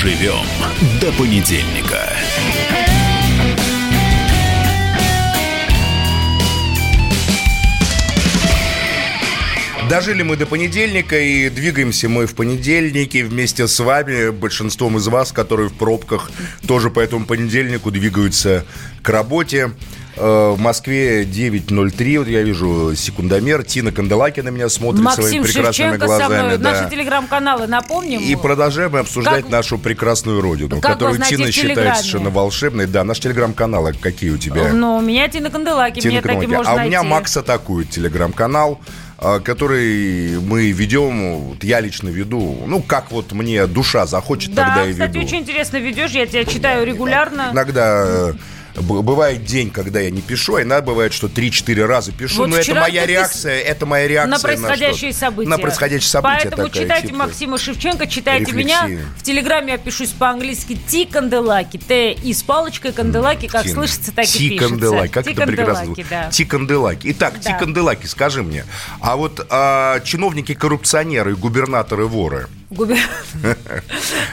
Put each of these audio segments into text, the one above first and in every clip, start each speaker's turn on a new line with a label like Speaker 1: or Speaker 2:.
Speaker 1: Доживем до понедельника.
Speaker 2: Дожили мы до понедельника и двигаемся мы в понедельнике вместе с вами, большинством из вас, которые в пробках тоже по этому понедельнику двигаются к работе. Э, в Москве 9.03, вот я вижу секундомер. Тина Канделаки на меня смотрит
Speaker 3: Максим
Speaker 2: своими прекрасными
Speaker 3: Шевченко
Speaker 2: глазами.
Speaker 3: со мной.
Speaker 2: да.
Speaker 3: Наши телеграм-каналы напомним.
Speaker 2: И продолжаем обсуждать
Speaker 3: Как-
Speaker 2: нашу прекрасную родину,
Speaker 3: Как
Speaker 2: которую
Speaker 3: найти
Speaker 2: Тина считает совершенно волшебной. Да, наш телеграм-канал, а какие у тебя?
Speaker 3: Ну, у меня Тина Канделаки,
Speaker 2: Тина
Speaker 3: меня так и
Speaker 2: Канделаки.
Speaker 3: можно
Speaker 2: А у меня
Speaker 3: найти.
Speaker 2: Макс атакует телеграм-канал, а, который мы ведем, вот я лично веду, ну, как вот мне душа захочет,
Speaker 3: Да,
Speaker 2: тогда и
Speaker 3: кстати,
Speaker 2: веду.
Speaker 3: очень интересно ведешь, я тебя читаю регулярно.
Speaker 2: Иногда э, бывает день, когда я не пишу, а иногда бывает, что 3-4 раза пишу.
Speaker 3: Вот
Speaker 2: Но это моя реакция, это моя реакция
Speaker 3: на происходящие
Speaker 2: что-то.
Speaker 3: события.
Speaker 2: На происходящие события
Speaker 3: Поэтому
Speaker 2: такая,
Speaker 3: читайте
Speaker 2: типа,
Speaker 3: Максима Шевченко, читайте
Speaker 2: рефлексия.
Speaker 3: меня. В Телеграме я пишусь по-английски Ти Канделаки. Т и с палочкой Канделаки, как
Speaker 2: Тина.
Speaker 3: слышится, так и
Speaker 2: Ти
Speaker 3: пишется.
Speaker 2: Канделаки, как
Speaker 3: Ти
Speaker 2: это прекрасно звучит.
Speaker 3: да.
Speaker 2: Ти Канделаки. Итак, Ти
Speaker 3: Да.
Speaker 2: Канделаки, скажи мне, а вот а, чиновники-коррупционеры и губернаторы-воры,
Speaker 3: Губер-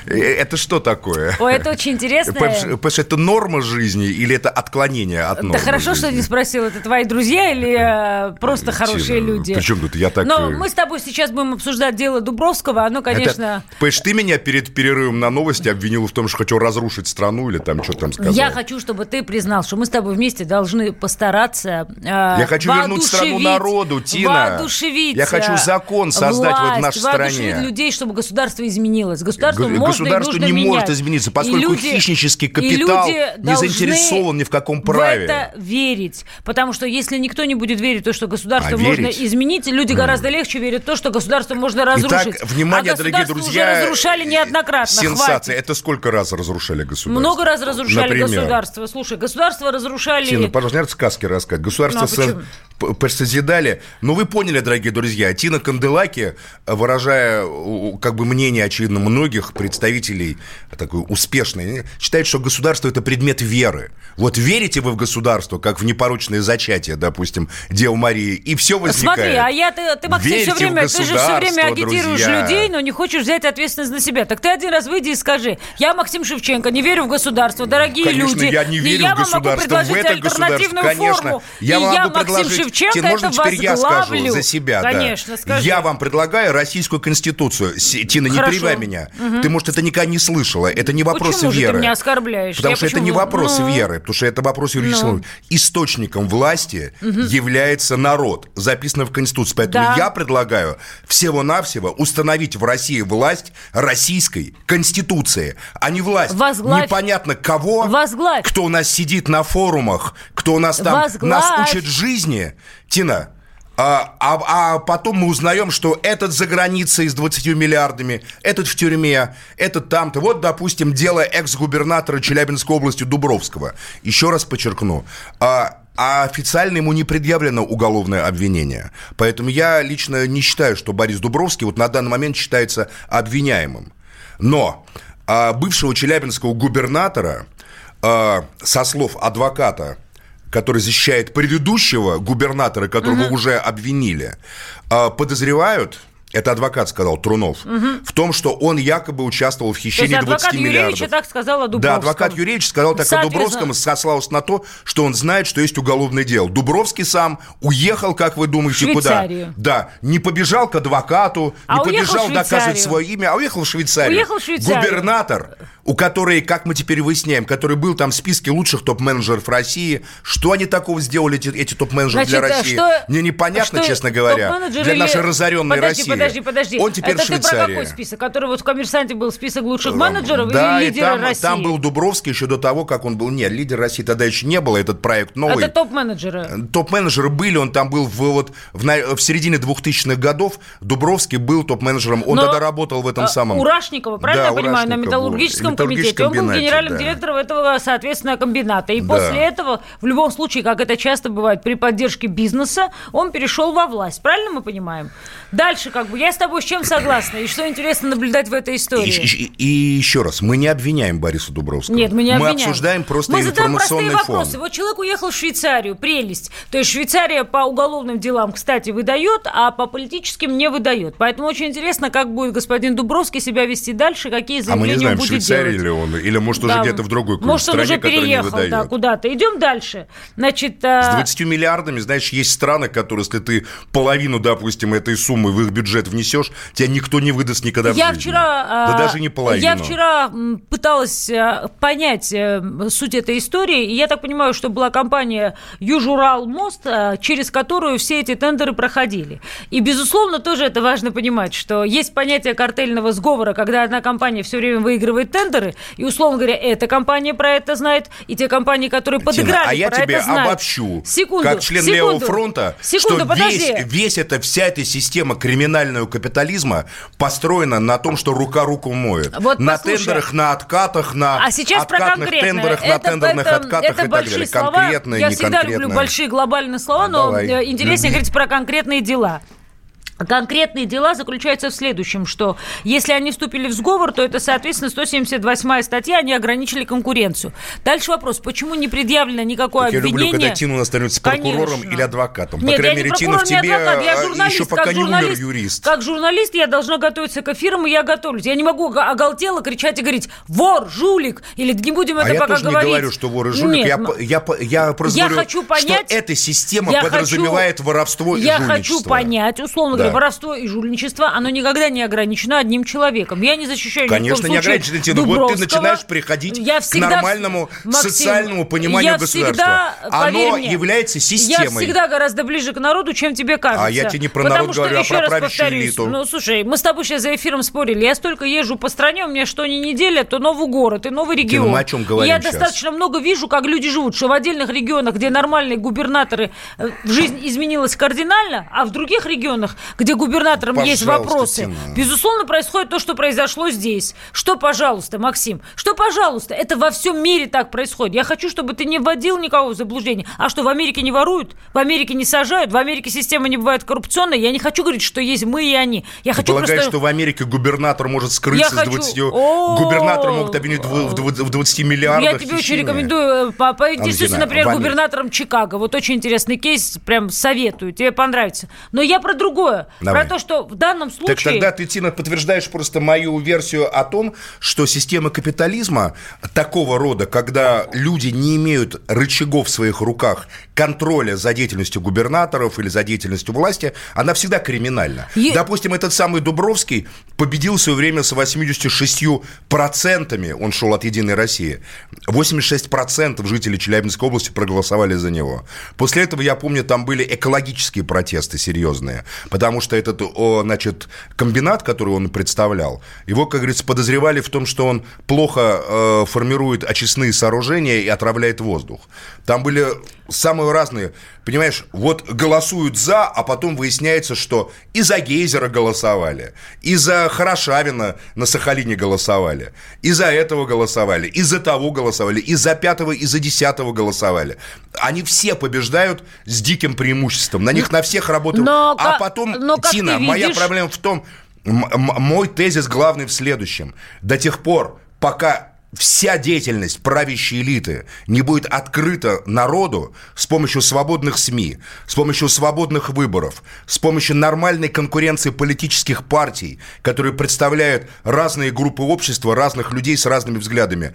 Speaker 2: э, это что такое?
Speaker 3: Ой, это очень интересно.
Speaker 2: Потому что- что это норма жизни или это отклонение от нормы
Speaker 3: Да хорошо, что
Speaker 2: жизни?
Speaker 3: не спросил, это твои друзья или э, просто хорошие люди?
Speaker 2: причем тут я так,
Speaker 3: Но
Speaker 2: э,
Speaker 3: мы с тобой сейчас будем обсуждать дело Дубровского. Оно, конечно...
Speaker 2: Это, понимаешь, ты меня перед перерывом на новости обвинила в том, что хочу разрушить страну или там что там сказал.
Speaker 3: Я хочу, чтобы ты признал, что мы с тобой вместе должны постараться э, Я
Speaker 2: хочу вернуть страну народу, Тина.
Speaker 3: Воодушевить
Speaker 2: Я хочу
Speaker 3: э,
Speaker 2: закон создать вот в нашей
Speaker 3: власть,
Speaker 2: стране.
Speaker 3: людей, чтобы государство изменилось. Государство
Speaker 2: Г-
Speaker 3: можно
Speaker 2: Государство
Speaker 3: и нужно
Speaker 2: не
Speaker 3: менять.
Speaker 2: может измениться,
Speaker 3: И
Speaker 2: поскольку
Speaker 3: люди-
Speaker 2: хищнический капитал не заинтересован ни в каком
Speaker 3: В
Speaker 2: праве.
Speaker 3: это верить. Потому что если никто не будет верить в то, что государство
Speaker 2: А
Speaker 3: можно
Speaker 2: верить?
Speaker 3: изменить, люди гораздо легче верят в то, что государство можно разрушить.
Speaker 2: Итак, внимание,
Speaker 3: а
Speaker 2: дорогие друзья.
Speaker 3: уже разрушали неоднократно.
Speaker 2: Сенсация.
Speaker 3: Хватит.
Speaker 2: Это сколько раз разрушали государство?
Speaker 3: Много раз разрушали
Speaker 2: Например?
Speaker 3: государство. Слушай, государство разрушали...
Speaker 2: Тина, пожалуйста, надо сказки рассказать. Государство
Speaker 3: Ну, а почему?
Speaker 2: созидали. Но вы поняли, дорогие друзья, Тина Канделаки, выражая у- как бы мнение, очевидно, многих представителей такой успешной, считает, что государство – это предмет веры. Вот верите вы в государство, как в непорочное зачатие, допустим, Девы Марии, и все возникает.
Speaker 3: Смотри, а я, ты, ты Максим, все время, ты же все время агитируешь
Speaker 2: друзья.
Speaker 3: людей, но не хочешь взять ответственность на себя. Так ты один раз выйди и скажи, я Максим Шевченко, не верю в государство, дорогие
Speaker 2: Конечно,
Speaker 3: люди.
Speaker 2: я не верю
Speaker 3: я
Speaker 2: в государство, в это государство, конечно. Я вам
Speaker 3: я,
Speaker 2: могу
Speaker 3: Максим
Speaker 2: предложить,
Speaker 3: Шевченко,
Speaker 2: можно теперь я скажу за себя? да.
Speaker 3: Конечно, скажи.
Speaker 2: Я вам предлагаю российскую конституцию. Тина, не
Speaker 3: Хорошо.
Speaker 2: перебивай меня. Ты, может, это никогда не слышала. Это не вопрос
Speaker 3: Почему же ты
Speaker 2: веры.
Speaker 3: меня оскорбляешь?
Speaker 2: Потому
Speaker 3: Я
Speaker 2: что это
Speaker 3: почему?
Speaker 2: не вопрос
Speaker 3: Ну.
Speaker 2: веры, потому что это вопрос юридического.
Speaker 3: Ну.
Speaker 2: Источником власти является народ, записано в Конституции. Поэтому
Speaker 3: Да.
Speaker 2: я предлагаю всего-навсего установить в России власть российской Конституции, а не власть
Speaker 3: Возглавь.
Speaker 2: непонятно кого,
Speaker 3: Возглавь.
Speaker 2: кто у нас сидит на форумах, кто у нас там
Speaker 3: Возглавь.
Speaker 2: нас учит жизни. Тина, а, а- а потом мы узнаем, что этот за границей с 20 миллиардами, этот в тюрьме, этот там-то. Вот, допустим, дело экс-губернатора Челябинской области Дубровского. Еще раз подчеркну. а, а официально ему не предъявлено уголовное обвинение. Поэтому я лично не считаю, что Борис Дубровский вот на данный момент считается обвиняемым. Но а, бывшего челябинского губернатора, а, со слов адвоката, который защищает предыдущего губернатора, которого уже обвинили, а, подозревают, это адвокат сказал, Трунов, в том, что он якобы участвовал в
Speaker 3: То есть
Speaker 2: хищении 20
Speaker 3: адвокат
Speaker 2: миллиардов.
Speaker 3: Юрьевича так сказал о
Speaker 2: Да,
Speaker 3: Дубровском.
Speaker 2: адвокат Юрьевич сказал так о Дубровском, сослался на то, что он знает, что есть уголовное дело. Дубровский сам уехал, как вы думаете, куда? Да, не побежал к адвокату,
Speaker 3: А
Speaker 2: не побежал доказывать свое имя, а уехал в Швейцарию.
Speaker 3: Уехал в Швейцарию.
Speaker 2: Губернатор, у которой, как мы теперь выясняем, который был там в списке лучших топ-менеджеров России, что они такого сделали, эти, эти топ-менеджеры для
Speaker 3: а
Speaker 2: России?
Speaker 3: что-
Speaker 2: Мне непонятно,
Speaker 3: что
Speaker 2: честно говоря, для нашей разоренной
Speaker 3: подожди,
Speaker 2: России.
Speaker 3: Подожди, подожди.
Speaker 2: Он теперь
Speaker 3: Это
Speaker 2: в
Speaker 3: ты про какой список? Который вот в «Коммерсанте» был список лучших менеджеров
Speaker 2: да,
Speaker 3: или
Speaker 2: и
Speaker 3: лидеры
Speaker 2: там,
Speaker 3: России?
Speaker 2: там был Дубровский еще до того, как он был. Нет, лидер России тогда еще не было, этот проект новый.
Speaker 3: Это топ-менеджеры.
Speaker 2: Топ-менеджеры были, он там был в, вот, в, в середине 2000-х годов. Дубровский был топ-менеджером, он
Speaker 3: Но,
Speaker 2: тогда работал в этом самом...
Speaker 3: У Рашникова, правильно
Speaker 2: Да,
Speaker 3: я понимаю, на металлургическом
Speaker 2: был.
Speaker 3: комитете. Он был
Speaker 2: Металлургическом
Speaker 3: генеральным
Speaker 2: да.
Speaker 3: директором этого, соответственно, комбината. И
Speaker 2: Да.
Speaker 3: после этого, в любом случае, как это часто бывает, при поддержке бизнеса, он перешел во власть. Правильно мы понимаем? Дальше как бы Я с тобой с чем согласна? И что интересно наблюдать в этой истории?
Speaker 2: И, и, и еще раз, мы не обвиняем Бориса Дубровского.
Speaker 3: Нет, мы не обвиняем.
Speaker 2: Мы обсуждаем просто
Speaker 3: мы
Speaker 2: информационный
Speaker 3: простые
Speaker 2: фон.
Speaker 3: вопросы. Вот человек уехал в Швейцарию, прелесть. То есть Швейцария по уголовным делам, кстати, выдает, а по политическим не выдает. Поэтому очень интересно, как будет господин Дубровский себя вести дальше, какие заявления
Speaker 2: а мы не знаем,
Speaker 3: будет делать.
Speaker 2: ли он, или может уже
Speaker 3: Да.
Speaker 2: где-то в другой
Speaker 3: Может,
Speaker 2: стране,
Speaker 3: он уже
Speaker 2: не
Speaker 3: переехал да, куда-то. Идем дальше. Значит,
Speaker 2: С
Speaker 3: а,
Speaker 2: 20 миллиардами, знаешь, есть страны, которые, если ты половину, допустим, этой суммы в их бюджет внесешь, тебя никто не выдаст никогда в
Speaker 3: Я
Speaker 2: жизни.
Speaker 3: вчера...
Speaker 2: Да
Speaker 3: а,
Speaker 2: даже не половину.
Speaker 3: Я вчера пыталась а, понять э, суть этой истории, и я так понимаю, что была компания Южурал Мост, а, через которую все эти тендеры проходили. И, безусловно, тоже это важно понимать, что есть понятие картельного сговора, когда одна компания все время выигрывает тендеры, и, условно говоря, эта компания про это знает, и те компании, которые
Speaker 2: Тина,
Speaker 3: подыграли,
Speaker 2: а я
Speaker 3: про
Speaker 2: тебе
Speaker 3: это знают.
Speaker 2: обобщу,
Speaker 3: Секунду,
Speaker 2: как член
Speaker 3: секунду,
Speaker 2: Левого фронта,
Speaker 3: секунду,
Speaker 2: что
Speaker 3: подожди.
Speaker 2: весь, весь это, вся эта система криминального капитализма построена на том, что рука руку моет.
Speaker 3: Вот
Speaker 2: на
Speaker 3: послушай.
Speaker 2: тендерах, на откатах, на
Speaker 3: А сейчас про
Speaker 2: откатных
Speaker 3: конкретное.
Speaker 2: тендерах, на
Speaker 3: это,
Speaker 2: тендерных
Speaker 3: это,
Speaker 2: откатах
Speaker 3: это
Speaker 2: и так далее.
Speaker 3: слова.
Speaker 2: Конкретное,
Speaker 3: Я всегда люблю большие глобальные слова, но
Speaker 2: Давай.
Speaker 3: э, интереснее говорить про конкретные дела. Конкретные дела заключаются в следующем, что если они вступили в сговор, то это, соответственно, 178 статья, они ограничили конкуренцию. Дальше вопрос, почему не предъявлено никакое
Speaker 2: Как я
Speaker 3: обвинение?
Speaker 2: люблю, когда нас становится прокурором
Speaker 3: Конечно.
Speaker 2: или адвокатом. По
Speaker 3: Нет,
Speaker 2: крайней
Speaker 3: я
Speaker 2: мере,
Speaker 3: не
Speaker 2: Тина,
Speaker 3: прокурор,
Speaker 2: в
Speaker 3: не
Speaker 2: тебе
Speaker 3: я
Speaker 2: а,
Speaker 3: журналист.
Speaker 2: еще пока не умер юрист.
Speaker 3: Как журналист я должна готовиться к эфирам, и я готовлюсь. Я не могу оголтело кричать и говорить «вор, жулик», или не будем это
Speaker 2: а я
Speaker 3: пока
Speaker 2: тоже
Speaker 3: говорить.
Speaker 2: не говорю, что вор и жулик.
Speaker 3: Нет,
Speaker 2: я,
Speaker 3: ну,
Speaker 2: по- я, по- я просто
Speaker 3: я
Speaker 2: говорю,
Speaker 3: хочу понять-
Speaker 2: что эта система
Speaker 3: я
Speaker 2: подразумевает
Speaker 3: хочу-
Speaker 2: воровство и
Speaker 3: Я
Speaker 2: жульничество.
Speaker 3: хочу понять, условно
Speaker 2: Да.
Speaker 3: Говоря, воровство и жульничество, оно никогда не ограничено одним человеком. Я не защищаю
Speaker 2: Конечно, не ограничено, Тина. Вот ты начинаешь приходить
Speaker 3: Я
Speaker 2: к
Speaker 3: всегда-
Speaker 2: нормальному
Speaker 3: Максим,
Speaker 2: социальному пониманию
Speaker 3: я
Speaker 2: государства.
Speaker 3: всегда,
Speaker 2: Оно
Speaker 3: мне,
Speaker 2: является
Speaker 3: Я
Speaker 2: системой.
Speaker 3: всегда гораздо ближе к народу, чем тебе кажется.
Speaker 2: А я тебе не про
Speaker 3: Потому
Speaker 2: народ
Speaker 3: что,
Speaker 2: говорю, а про правящую
Speaker 3: повторюсь,
Speaker 2: элиту.
Speaker 3: Ну, слушай, мы с тобой сейчас за эфиром спорили. Я столько езжу по стране, у меня что ни неделя, то новый город и новый регион.
Speaker 2: мы о чем говорим
Speaker 3: я
Speaker 2: сейчас?
Speaker 3: достаточно много вижу, как люди живут, что в отдельных регионах, где нормальные губернаторы, э, жизнь изменилась кардинально, а в других регионах, где губернаторам есть
Speaker 2: Пожалуйста,
Speaker 3: вопросы,
Speaker 2: Тина.
Speaker 3: безусловно, происходит то, что произошло здесь. Что, пожалуйста, Максим? Что, пожалуйста? Это во всем мире так происходит. Я хочу, чтобы ты не вводил никого в заблуждение. А что, в Америке не воруют? В Америке не сажают? В Америке система не бывает коррупционной? Я не хочу говорить, что есть мы и они. Я
Speaker 2: Ты
Speaker 3: хочу
Speaker 2: полагаешь,
Speaker 3: просто...
Speaker 2: что в Америке губернатор может скрыться
Speaker 3: Я
Speaker 2: с
Speaker 3: хочу-
Speaker 2: 20...
Speaker 3: О!
Speaker 2: Губернатор могут обвинить в, в, дв- в 20 миллиардах
Speaker 3: Я тебе очень рекомендую, э, по- поинтересуйся, например, губернатором Чикаго. Вот очень интересный кейс, прям советую, тебе понравится. Но я про другое.
Speaker 2: Давай.
Speaker 3: Про то, что в данном случае...
Speaker 2: Так тогда ты, Тина, подтверждаешь просто мою версию о том, что система капитализма такого рода, когда люди не имеют рычагов в своих руках контроля за деятельностью губернаторов или за деятельностью власти, она всегда криминальна.
Speaker 3: Е-
Speaker 2: Допустим, этот самый Дубровский победил в свое время с 86%, он шел от «Единой России», 86% жителей Челябинской области проголосовали за него. После этого, я помню, там были экологические протесты серьезные, потому что этот, о, значит, комбинат, который он представлял, его, как говорится, подозревали в том, что он плохо э, формирует очистные сооружения и отравляет воздух. Там были самые разные, понимаешь, вот голосуют за, а потом выясняется, что и за Гейзера голосовали, и за Хорошавина на Сахалине голосовали, и за этого голосовали, и за того голосовали, и за пятого, и за десятого голосовали. Они все побеждают с диким преимуществом. На них на всех работают.
Speaker 3: Но
Speaker 2: а потом,
Speaker 3: но
Speaker 2: Тина,
Speaker 3: ты
Speaker 2: моя
Speaker 3: видишь-
Speaker 2: проблема в том, мой тезис главный в следующем. До тех пор, пока вся деятельность правящей элиты не будет открыта народу с помощью свободных СМИ, с помощью свободных выборов, с помощью нормальной конкуренции политических партий, которые представляют разные группы общества, разных людей с разными взглядами,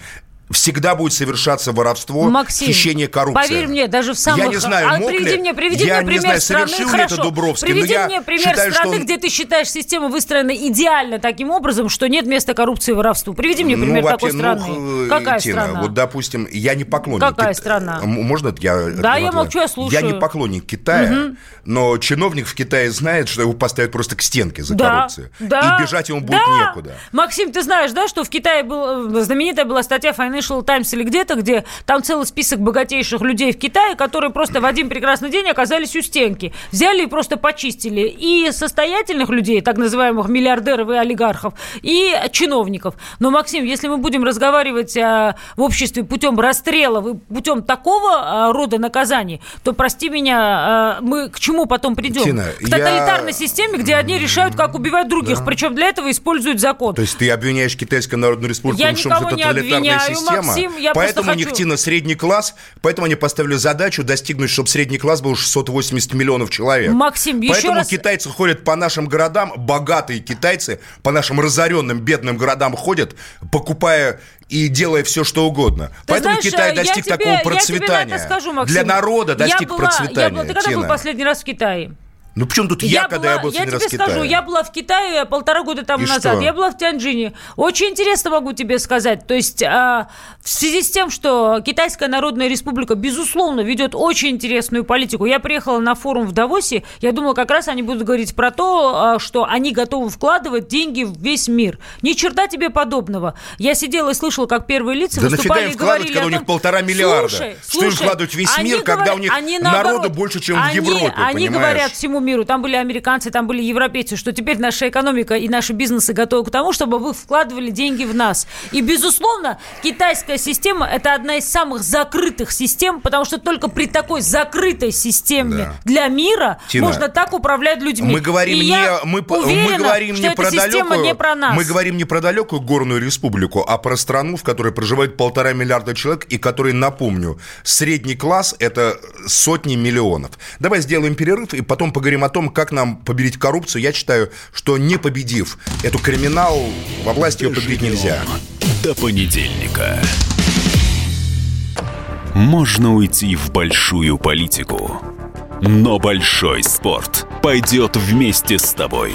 Speaker 2: всегда будет совершаться воровство,
Speaker 3: Максим,
Speaker 2: хищение, коррупция.
Speaker 3: Поверь мне, даже в самых...
Speaker 2: Я не знаю,
Speaker 3: а,
Speaker 2: мог
Speaker 3: приведи
Speaker 2: ли-
Speaker 3: мне, приведи
Speaker 2: я
Speaker 3: мне
Speaker 2: не
Speaker 3: пример
Speaker 2: знаю,
Speaker 3: страны.
Speaker 2: совершил ли
Speaker 3: Хорошо.
Speaker 2: это Дубровский, но
Speaker 3: Приведи
Speaker 2: я
Speaker 3: мне пример
Speaker 2: считаю,
Speaker 3: страны,
Speaker 2: он-
Speaker 3: где ты считаешь система выстроена идеально таким образом, что нет места коррупции и воровству. Приведи мне пример такой
Speaker 2: вообще,
Speaker 3: страны.
Speaker 2: ну,
Speaker 3: Какая
Speaker 2: Тина,
Speaker 3: страна?
Speaker 2: Вот, допустим, я не поклонник.
Speaker 3: Какая
Speaker 2: Кит-
Speaker 3: страна?
Speaker 2: Можно я...
Speaker 3: Да, я молчу, я слушаю.
Speaker 2: Я не поклонник Китая, но чиновник в Китае знает, что его поставят просто к стенке за
Speaker 3: да,
Speaker 2: коррупцию.
Speaker 3: да,
Speaker 2: И бежать ему будет
Speaker 3: да.
Speaker 2: некуда.
Speaker 3: Максим, ты знаешь, да, что в Китае был, э, знаменитая была статья Financial Financial Times или где-то, где там целый список богатейших людей в Китае, которые просто в один прекрасный день оказались у стенки. Взяли и просто почистили и состоятельных людей, так называемых миллиардеров и олигархов, и чиновников. Но, Максим, если мы будем разговаривать а, в обществе путем расстрелов и путем такого а, рода наказаний, то, прости меня, а, мы к чему потом придем?
Speaker 2: Тина,
Speaker 3: к тоталитарной
Speaker 2: я...
Speaker 3: системе, где одни решают, как убивать других, да. причем для этого используют закон.
Speaker 2: То есть ты обвиняешь Китайскую Народную Республику
Speaker 3: я
Speaker 2: в том, что это тоталитарная
Speaker 3: обвиняю,
Speaker 2: система?
Speaker 3: Максим, я
Speaker 2: поэтому у
Speaker 3: хочу...
Speaker 2: них, Тина, средний класс, поэтому они поставили задачу достигнуть, чтобы средний класс был 680 миллионов человек.
Speaker 3: Максим, еще
Speaker 2: Поэтому
Speaker 3: раз...
Speaker 2: китайцы ходят по нашим городам, богатые китайцы по нашим разоренным, бедным городам ходят, покупая и делая все, что угодно.
Speaker 3: Ты
Speaker 2: Поэтому
Speaker 3: знаешь,
Speaker 2: Китай
Speaker 3: я
Speaker 2: достиг
Speaker 3: тебе,
Speaker 2: такого
Speaker 3: я
Speaker 2: процветания.
Speaker 3: Тебе на скажу, Максим.
Speaker 2: Для народа достиг
Speaker 3: я была,
Speaker 2: процветания.
Speaker 3: Я была, ты когда
Speaker 2: Тина.
Speaker 3: был последний раз в Китае?
Speaker 2: Ну, почему тут я,
Speaker 3: я
Speaker 2: когда
Speaker 3: была,
Speaker 2: я был
Speaker 3: я
Speaker 2: раз
Speaker 3: тебе
Speaker 2: в Китае?
Speaker 3: скажу, я была в Китае полтора года тому
Speaker 2: И
Speaker 3: назад.
Speaker 2: что?
Speaker 3: Я была в Тяньджине. Очень интересно могу тебе сказать. То есть а, в связи с тем, что Китайская Народная Республика, безусловно, ведет очень интересную политику. Я приехала на форум в Давосе. Я думала, как раз они будут говорить про то, а, что они готовы вкладывать деньги в весь мир. Ни черта тебе подобного. Я сидела и слышала, как первые лица
Speaker 2: Да
Speaker 3: выступали
Speaker 2: нафига им вкладывать, когда
Speaker 3: о
Speaker 2: у них
Speaker 3: том-
Speaker 2: полтора миллиарда?
Speaker 3: Слушай,
Speaker 2: Что им
Speaker 3: слушай,
Speaker 2: вкладывать весь мир, когда
Speaker 3: говорят-
Speaker 2: у них народу
Speaker 3: наоборот,
Speaker 2: больше, чем в
Speaker 3: они-
Speaker 2: Европе,
Speaker 3: Они
Speaker 2: понимаешь?
Speaker 3: говорят всему миру, там были американцы, там были европейцы, что теперь наша экономика и наши бизнесы готовы к тому, чтобы вы вкладывали деньги в нас. И, безусловно, китайская система – это одна из самых закрытых систем, потому что только при такой закрытой системе
Speaker 2: Да.
Speaker 3: для мира
Speaker 2: Тина,
Speaker 3: можно так управлять людьми.
Speaker 2: Мы говорим
Speaker 3: И
Speaker 2: не, мы,
Speaker 3: уверена,
Speaker 2: мы говорим не про далекую,
Speaker 3: не про нас.
Speaker 2: мы говорим не про далекую горную республику, а про страну, в которой проживает полтора миллиарда человек и который, напомню, средний класс это сотни миллионов. Давай сделаем перерыв и потом поговорим о том, как нам победить коррупцию. Я считаю, что не победив эту криминал, во власти ее победить нельзя.
Speaker 1: До понедельника. Можно уйти в большую политику, но большой спорт пойдет вместе с тобой.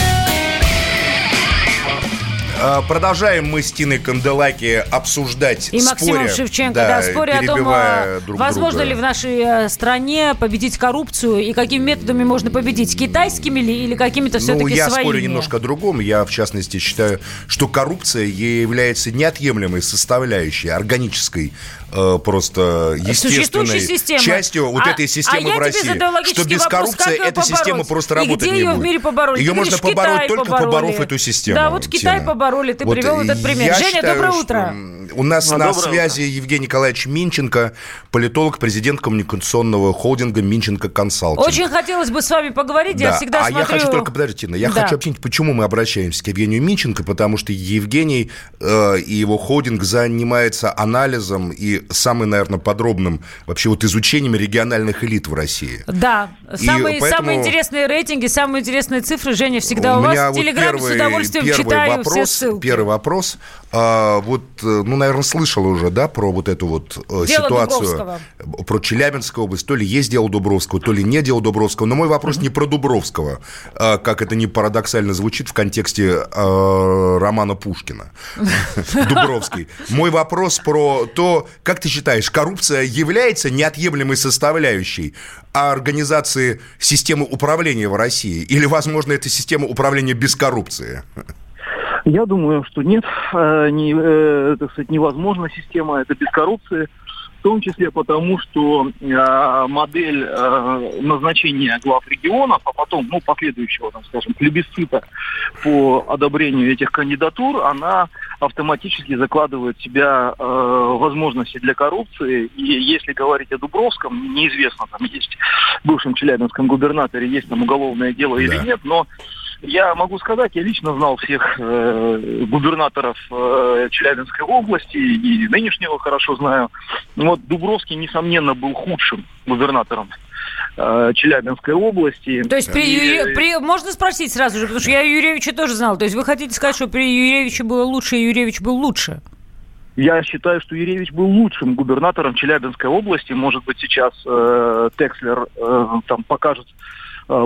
Speaker 2: А, Продолжаем мы с Тиной Канделаки обсуждать,
Speaker 3: И Максимом
Speaker 2: споря,
Speaker 3: Шевченко, да, споря о том, а,
Speaker 2: друг
Speaker 3: возможно
Speaker 2: друга.
Speaker 3: ли в нашей э, стране победить коррупцию и какими методами можно победить, китайскими ли или какими-то
Speaker 2: Ну,
Speaker 3: все-таки
Speaker 2: я
Speaker 3: своими?
Speaker 2: спорю немножко о другом. Я, в частности, считаю, что коррупция является неотъемлемой составляющей, органической, э, просто естественной частью вот
Speaker 3: А-
Speaker 2: этой
Speaker 3: а
Speaker 2: системы
Speaker 3: я
Speaker 2: в России. Что без коррупции
Speaker 3: ее
Speaker 2: эта система
Speaker 3: побороть?
Speaker 2: просто
Speaker 3: И
Speaker 2: работать не
Speaker 3: ее
Speaker 2: будет.
Speaker 3: в мире побороли?
Speaker 2: Ее
Speaker 3: Ты
Speaker 2: можно
Speaker 3: говоришь,
Speaker 2: побороть
Speaker 3: Китай
Speaker 2: только
Speaker 3: побороли.
Speaker 2: поборов эту систему.
Speaker 3: Да, вот Китай
Speaker 2: Тина.
Speaker 3: побороли, ты
Speaker 2: Вот
Speaker 3: привел этот пример. Женя,
Speaker 2: считаю,
Speaker 3: доброе
Speaker 2: что,
Speaker 3: утро.
Speaker 2: м, У нас
Speaker 4: А,
Speaker 2: на связи Евгений Николаевич Минченко, политолог, президент коммуникационного холдинга Минченко Консалтинг.
Speaker 3: Очень хотелось бы с вами поговорить, я
Speaker 2: Да,
Speaker 3: всегда
Speaker 2: а
Speaker 3: смотрю...
Speaker 2: я хочу только, подождите, Инна, я
Speaker 3: Да.
Speaker 2: хочу объяснить, почему мы обращаемся к Евгению Минченко, потому что Евгений э, и его холдинг занимается анализом и самым, наверное, подробным вообще вот изучением региональных элит в России.
Speaker 3: Да,
Speaker 2: И
Speaker 3: самые,
Speaker 2: поэтому-
Speaker 3: самые интересные рейтинги, самые интересные цифры, Женя, всегда у,
Speaker 2: меня
Speaker 3: вас в
Speaker 2: вот
Speaker 3: Телеграме с удовольствием
Speaker 2: первый
Speaker 3: читаю
Speaker 2: вопрос,
Speaker 3: все ссылки.
Speaker 2: Первый вопрос. А, вот, э, ну, наверное, слышал уже, да, про вот эту вот э,
Speaker 3: Дело
Speaker 2: ситуацию.
Speaker 3: Дубровского.
Speaker 2: Про Челябинскую область. То ли есть дело Дубровского, то ли не дело Дубровского. Но мой вопрос не про Дубровского, а, как это не парадоксально звучит в контексте э, романа Пушкина. Дубровский. Мой вопрос про то, как ты считаешь, коррупция является неотъемлемой составляющей организации системы управления в России? Или, возможно, это система управления без коррупции?
Speaker 4: Я думаю, что нет, э, не, э, так сказать, невозможна система, это без коррупции, в том числе потому, что э, модель назначения глав регионов, а потом, ну, последующего, там, скажем, плебисцита по одобрению этих кандидатур, она автоматически закладывает в себя возможности для коррупции. И если говорить о Дубровском, неизвестно, там есть в бывшем челябинском губернаторе, есть там уголовное дело или
Speaker 2: Да.
Speaker 4: нет, но я могу сказать, я лично знал всех э, губернаторов э, Челябинской области и нынешнего хорошо знаю. Ну Вот Дубровский, несомненно, был худшим губернатором э, Челябинской области.
Speaker 3: То есть при,
Speaker 4: И,
Speaker 3: Юре- при- можно спросить сразу же, потому что я Юрьевича тоже знал. То есть вы хотите сказать, что при Юрьевиче было лучше, и Юрьевич был лучше?
Speaker 4: Я считаю, что Юрьевич был лучшим губернатором Челябинской области. Может быть, сейчас э, Текслер э, там покажет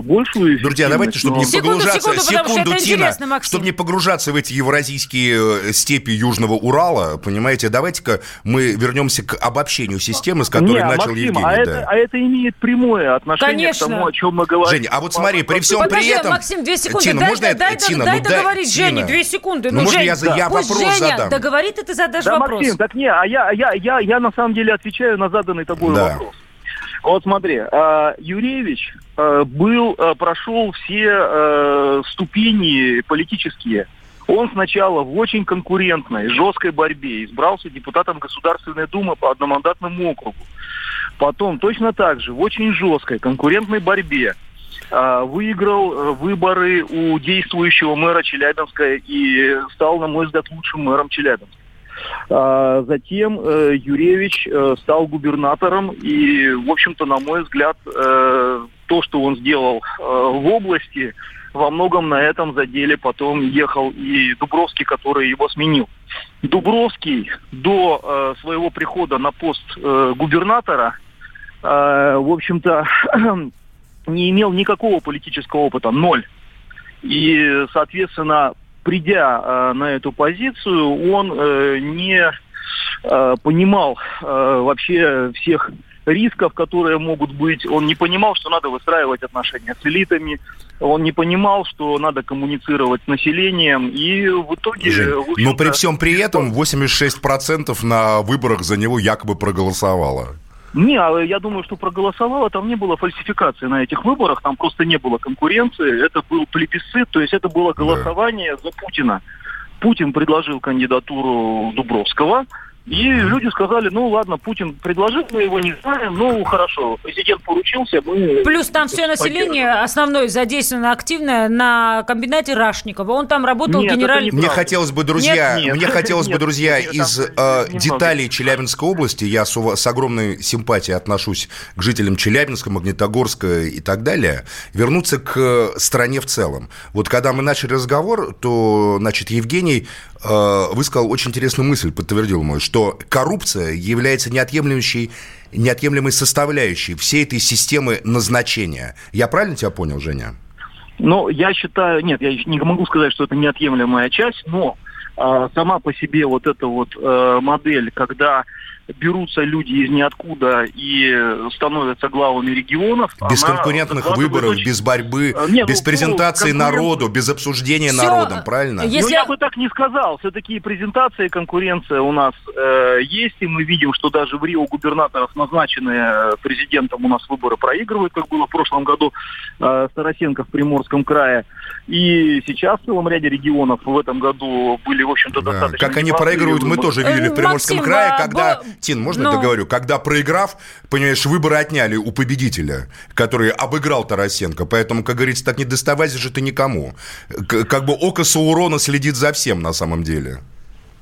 Speaker 4: большую
Speaker 2: Друзья, давайте, чтобы
Speaker 4: но...
Speaker 2: не
Speaker 3: Секунду,
Speaker 2: погружаться,
Speaker 3: секунду, потому что это
Speaker 2: Тина, чтобы не погружаться в эти евразийские э, степи Южного Урала, понимаете, давайте-ка мы вернемся к обобщению системы, с которой
Speaker 4: Не,
Speaker 2: начал
Speaker 4: Максим,
Speaker 2: Евгений.
Speaker 4: а,
Speaker 2: да.
Speaker 4: это, а это имеет прямое отношение
Speaker 3: Конечно.
Speaker 4: к тому, о чем мы говорим.
Speaker 2: Женя, а вот смотри, при всем
Speaker 3: Подожди,
Speaker 2: при этом...
Speaker 3: Максим, две секунды.
Speaker 2: Тина,
Speaker 3: дай,
Speaker 2: можно
Speaker 3: дай,
Speaker 2: это-
Speaker 3: дай,
Speaker 2: Тина,
Speaker 3: дай
Speaker 2: ну
Speaker 3: договорить
Speaker 2: Тина.
Speaker 3: Жене, две секунды.
Speaker 2: Ну, можно
Speaker 3: Жень,
Speaker 2: я за- я
Speaker 3: пусть
Speaker 2: вопрос
Speaker 3: Женя
Speaker 2: задам?
Speaker 3: договорит, и ты задашь
Speaker 4: Да,
Speaker 3: вопрос.
Speaker 4: Максим, так не, а я, я, я, я на самом деле отвечаю на заданный тобой
Speaker 2: Да.
Speaker 4: вопрос. Вот смотри, э, Юрьевич э, был, прошел все ступени политические. Он сначала в очень конкурентной, жесткой борьбе избрался депутатом Государственной Думы по одномандатному округу. Потом точно так же в очень жесткой конкурентной борьбе выиграл э, выборы у действующего мэра Челябинска и стал, на мой взгляд, лучшим мэром Челябинска. А, Затем э, Юрьевич э, стал губернатором, и, в общем-то, на мой взгляд, э, то, что он сделал в области, во многом на этом заделе потом ехал и Дубровский, который его сменил. Дубровский до своего прихода на пост губернатора, в общем-то, не имел никакого политического опыта, ноль. И, соответственно, придя э, на эту позицию, он э, не э, понимал вообще всех рисков, которые могут быть. Он не понимал, что надо выстраивать отношения с элитами. Он не понимал, что надо коммуницировать с населением. И в итоге...
Speaker 2: Жень, но
Speaker 4: общем-то,
Speaker 2: при всем при этом 86% на выборах за него якобы проголосовало.
Speaker 4: Не, а я думаю, что проголосовало, там не было фальсификации на этих выборах, там просто не было конкуренции, это был плебисцит, то есть это было голосование за Путина. Путин предложил кандидатуру Дубровского, и люди сказали, ну ладно, Путин предложил, мы его не знаем, ну хорошо, президент поручился, мы...
Speaker 3: Плюс там все население основное задействовано активно на комбинате Рашникова. Он там работал
Speaker 4: Нет,
Speaker 3: генеральным...
Speaker 4: не
Speaker 2: Мне
Speaker 4: Правда.
Speaker 2: хотелось бы, друзья,
Speaker 4: Нет, нет.
Speaker 2: мне хотелось бы,
Speaker 4: Нет,
Speaker 2: друзья,
Speaker 4: нет,
Speaker 2: из
Speaker 4: там
Speaker 2: э, деталей Челябинской области, я с, с огромной симпатией отношусь к жителям Челябинска, Магнитогорска и так далее, вернуться к э, стране в целом. Вот когда мы начали разговор, то, значит, Евгений высказал очень интересную мысль, подтвердил мой, что коррупция является неотъемлющей неотъемлемой составляющей всей этой системы назначения. Я правильно тебя понял, Женя?
Speaker 4: Ну, я считаю, нет, я не могу сказать, что это неотъемлемая часть, но а, сама по себе вот эта вот э, модель, когда берутся люди из ниоткуда и становятся главами регионов.
Speaker 2: Без
Speaker 4: она
Speaker 2: конкурентных выборов,
Speaker 4: очень-
Speaker 2: без борьбы,
Speaker 4: Э, нет,
Speaker 2: без
Speaker 4: ну,
Speaker 2: презентации
Speaker 4: конкурент-
Speaker 2: народу, без обсуждения
Speaker 3: Всё,
Speaker 2: народом, правильно?
Speaker 3: Если-
Speaker 4: Ну, я бы так не сказал. Все-таки презентация и конкуренция у нас э, есть, и мы видим, что даже в Рио губернаторов, назначенные э, президентом, у нас выборы проигрывают, как было в прошлом году э, Старосенко в Приморском крае. И сейчас в целом ряде регионов в этом году были, в общем-то,
Speaker 2: Да,
Speaker 4: достаточно...
Speaker 2: Как они проигрывают, мы тоже видели
Speaker 3: Э,
Speaker 2: в Приморском
Speaker 3: Максим,
Speaker 2: крае,
Speaker 3: а,
Speaker 2: когда... Тин, можно
Speaker 3: ну-
Speaker 2: я договорю? Когда проиграв, понимаешь, выборы отняли у победителя, который обыграл Тарасенко. Поэтому, как говорится, так не доставайся же ты никому. Как бы око Саурона следит за всем на самом деле.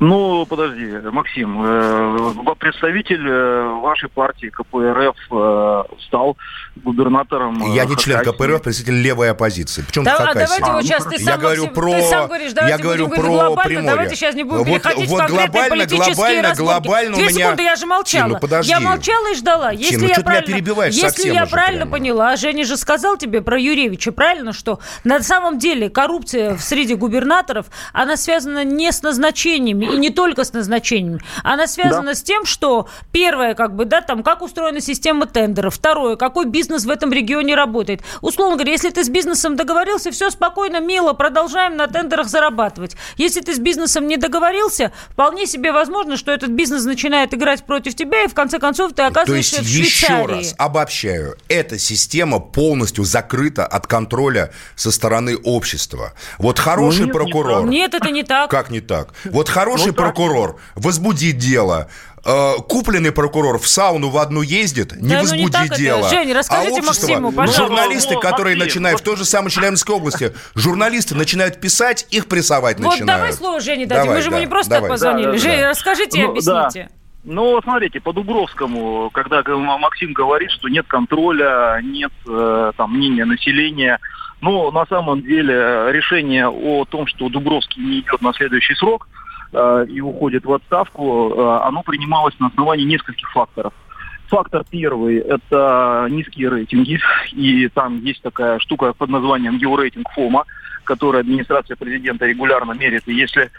Speaker 4: Ну, подожди, Максим, э, представитель э, вашей партии КПРФ э, стал губернатором. э,
Speaker 2: Я не член
Speaker 4: Хакасии.
Speaker 2: КПРФ, представитель левой оппозиции. Причем
Speaker 3: Да, а
Speaker 2: Хакасия?
Speaker 3: давайте вот сейчас ты сам,
Speaker 2: я говорю про,
Speaker 3: ты сам говоришь, давайте
Speaker 2: я говорю
Speaker 3: будем
Speaker 2: про
Speaker 3: говорить глобально,
Speaker 2: Приморье.
Speaker 3: давайте сейчас не будем
Speaker 2: вот,
Speaker 3: переходить
Speaker 2: вот
Speaker 3: в конкретные
Speaker 2: глобально, глобально,
Speaker 3: разборки.
Speaker 2: глобально
Speaker 3: Две
Speaker 2: у меня...
Speaker 3: секунды, я же молчала.
Speaker 2: Тин, ну подожди.
Speaker 3: Я молчала и ждала. Если
Speaker 2: ну
Speaker 3: я
Speaker 2: что ты меня
Speaker 3: правильно,
Speaker 2: перебиваешь
Speaker 3: если
Speaker 2: совсем
Speaker 3: я правильно
Speaker 2: прямо?
Speaker 3: поняла, Женя же сказал тебе про Юрьевича, правильно, что на самом деле коррупция в среди губернаторов, она связана не с назначениями и не только с назначениями. Она связана с тем, что первое, как бы, да, там, как устроена система тендеров. Второе, какой бизнес в этом регионе работает. Условно говоря, если ты с бизнесом договорился, все спокойно, мило, продолжаем на тендерах зарабатывать. Если ты с бизнесом не договорился, вполне себе возможно, что этот бизнес начинает играть против тебя, и в конце концов ты
Speaker 2: То
Speaker 3: оказываешься
Speaker 2: есть,
Speaker 3: в
Speaker 2: еще
Speaker 3: Швейцарии.
Speaker 2: раз, обобщаю, эта система полностью закрыта от контроля со стороны общества. Вот хороший
Speaker 4: нет, не
Speaker 2: прокурор...
Speaker 3: Нет, это не так.
Speaker 2: Как не так? Вот хороший
Speaker 4: Ну, так.
Speaker 2: прокурор возбудит дело. Э, Купленный прокурор в сауну в одну ездит, не
Speaker 3: Да, ну не
Speaker 2: возбудит
Speaker 3: так это.
Speaker 2: дело.
Speaker 3: Жень, расскажите
Speaker 2: а общество,
Speaker 3: Максиму,
Speaker 2: ну,
Speaker 3: пожалуйста.
Speaker 2: журналисты,
Speaker 4: Ну,
Speaker 2: которые
Speaker 4: Максим,
Speaker 2: начинают в
Speaker 4: вот-
Speaker 2: той же самой Челябинской области, журналисты начинают писать, их прессовать
Speaker 3: Вот
Speaker 2: начинают.
Speaker 3: давай слово Жене дадим.
Speaker 2: Давай,
Speaker 3: Мы же ему
Speaker 2: да,
Speaker 3: не просто
Speaker 2: давай.
Speaker 3: так позвонили.
Speaker 4: Да, да,
Speaker 3: Женя,
Speaker 2: да.
Speaker 3: расскажите и
Speaker 4: Ну, да.
Speaker 3: объясните.
Speaker 4: Ну, смотрите, по Дубровскому, когда Максим говорит, что нет контроля, нет э, там мнения населения, ну, на самом деле, решение о том, что Дубровский не идет на следующий срок, э, и уходит в отставку, э, оно принималось на основании нескольких факторов. Фактор первый – это низкие рейтинги, и там есть такая штука под названием георейтинг ФОМа, который администрация президента регулярно мерит, и если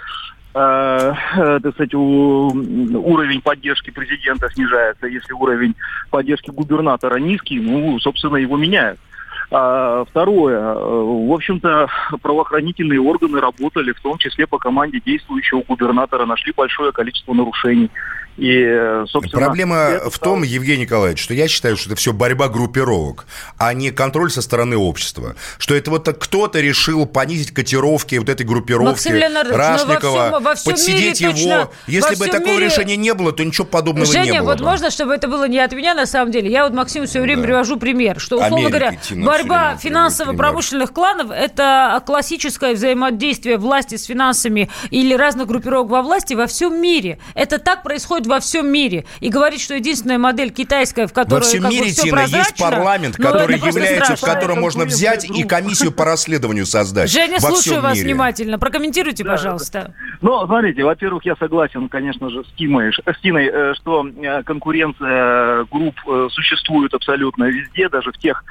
Speaker 4: э, э, так у, уровень поддержки президента снижается, если уровень поддержки губернатора низкий, ну, собственно, его меняют. А, второе. В общем-то, правоохранительные органы работали, в том числе по команде действующего губернатора, нашли большое количество нарушений.
Speaker 2: И, собственно, Проблема это... в том, Евгений Николаевич, что я считаю, что это все борьба группировок, а не контроль со стороны общества. Что это вот кто-то решил понизить котировки вот этой группировки Рашникова, во всем, во всем подсидеть его. Точно, Если бы такого мире... решения не было, то ничего подобного
Speaker 3: Женя,
Speaker 2: не было.
Speaker 3: вот
Speaker 2: бы.
Speaker 3: можно, чтобы это было не от меня на самом деле? Я вот Максиму все время да. привожу пример, что, условно Америки, говоря, борьба финансово-промышленных кланов – это классическое взаимодействие власти с финансами или разных группировок во власти во всем мире. Это так происходит во всем мире. И говорить, что единственная модель китайская, в которой
Speaker 2: Во всем как мире, бы, Тина, есть парламент, который является, в котором можно взять и комиссию по расследованию создать.
Speaker 3: Женя, слушаю вас мире. внимательно. Прокомментируйте, да, пожалуйста.
Speaker 4: Ну, смотрите, во-первых, я согласен, конечно же, с Тимой, с Тиной, э, что э, конкуренция групп э, существует абсолютно везде, даже в тех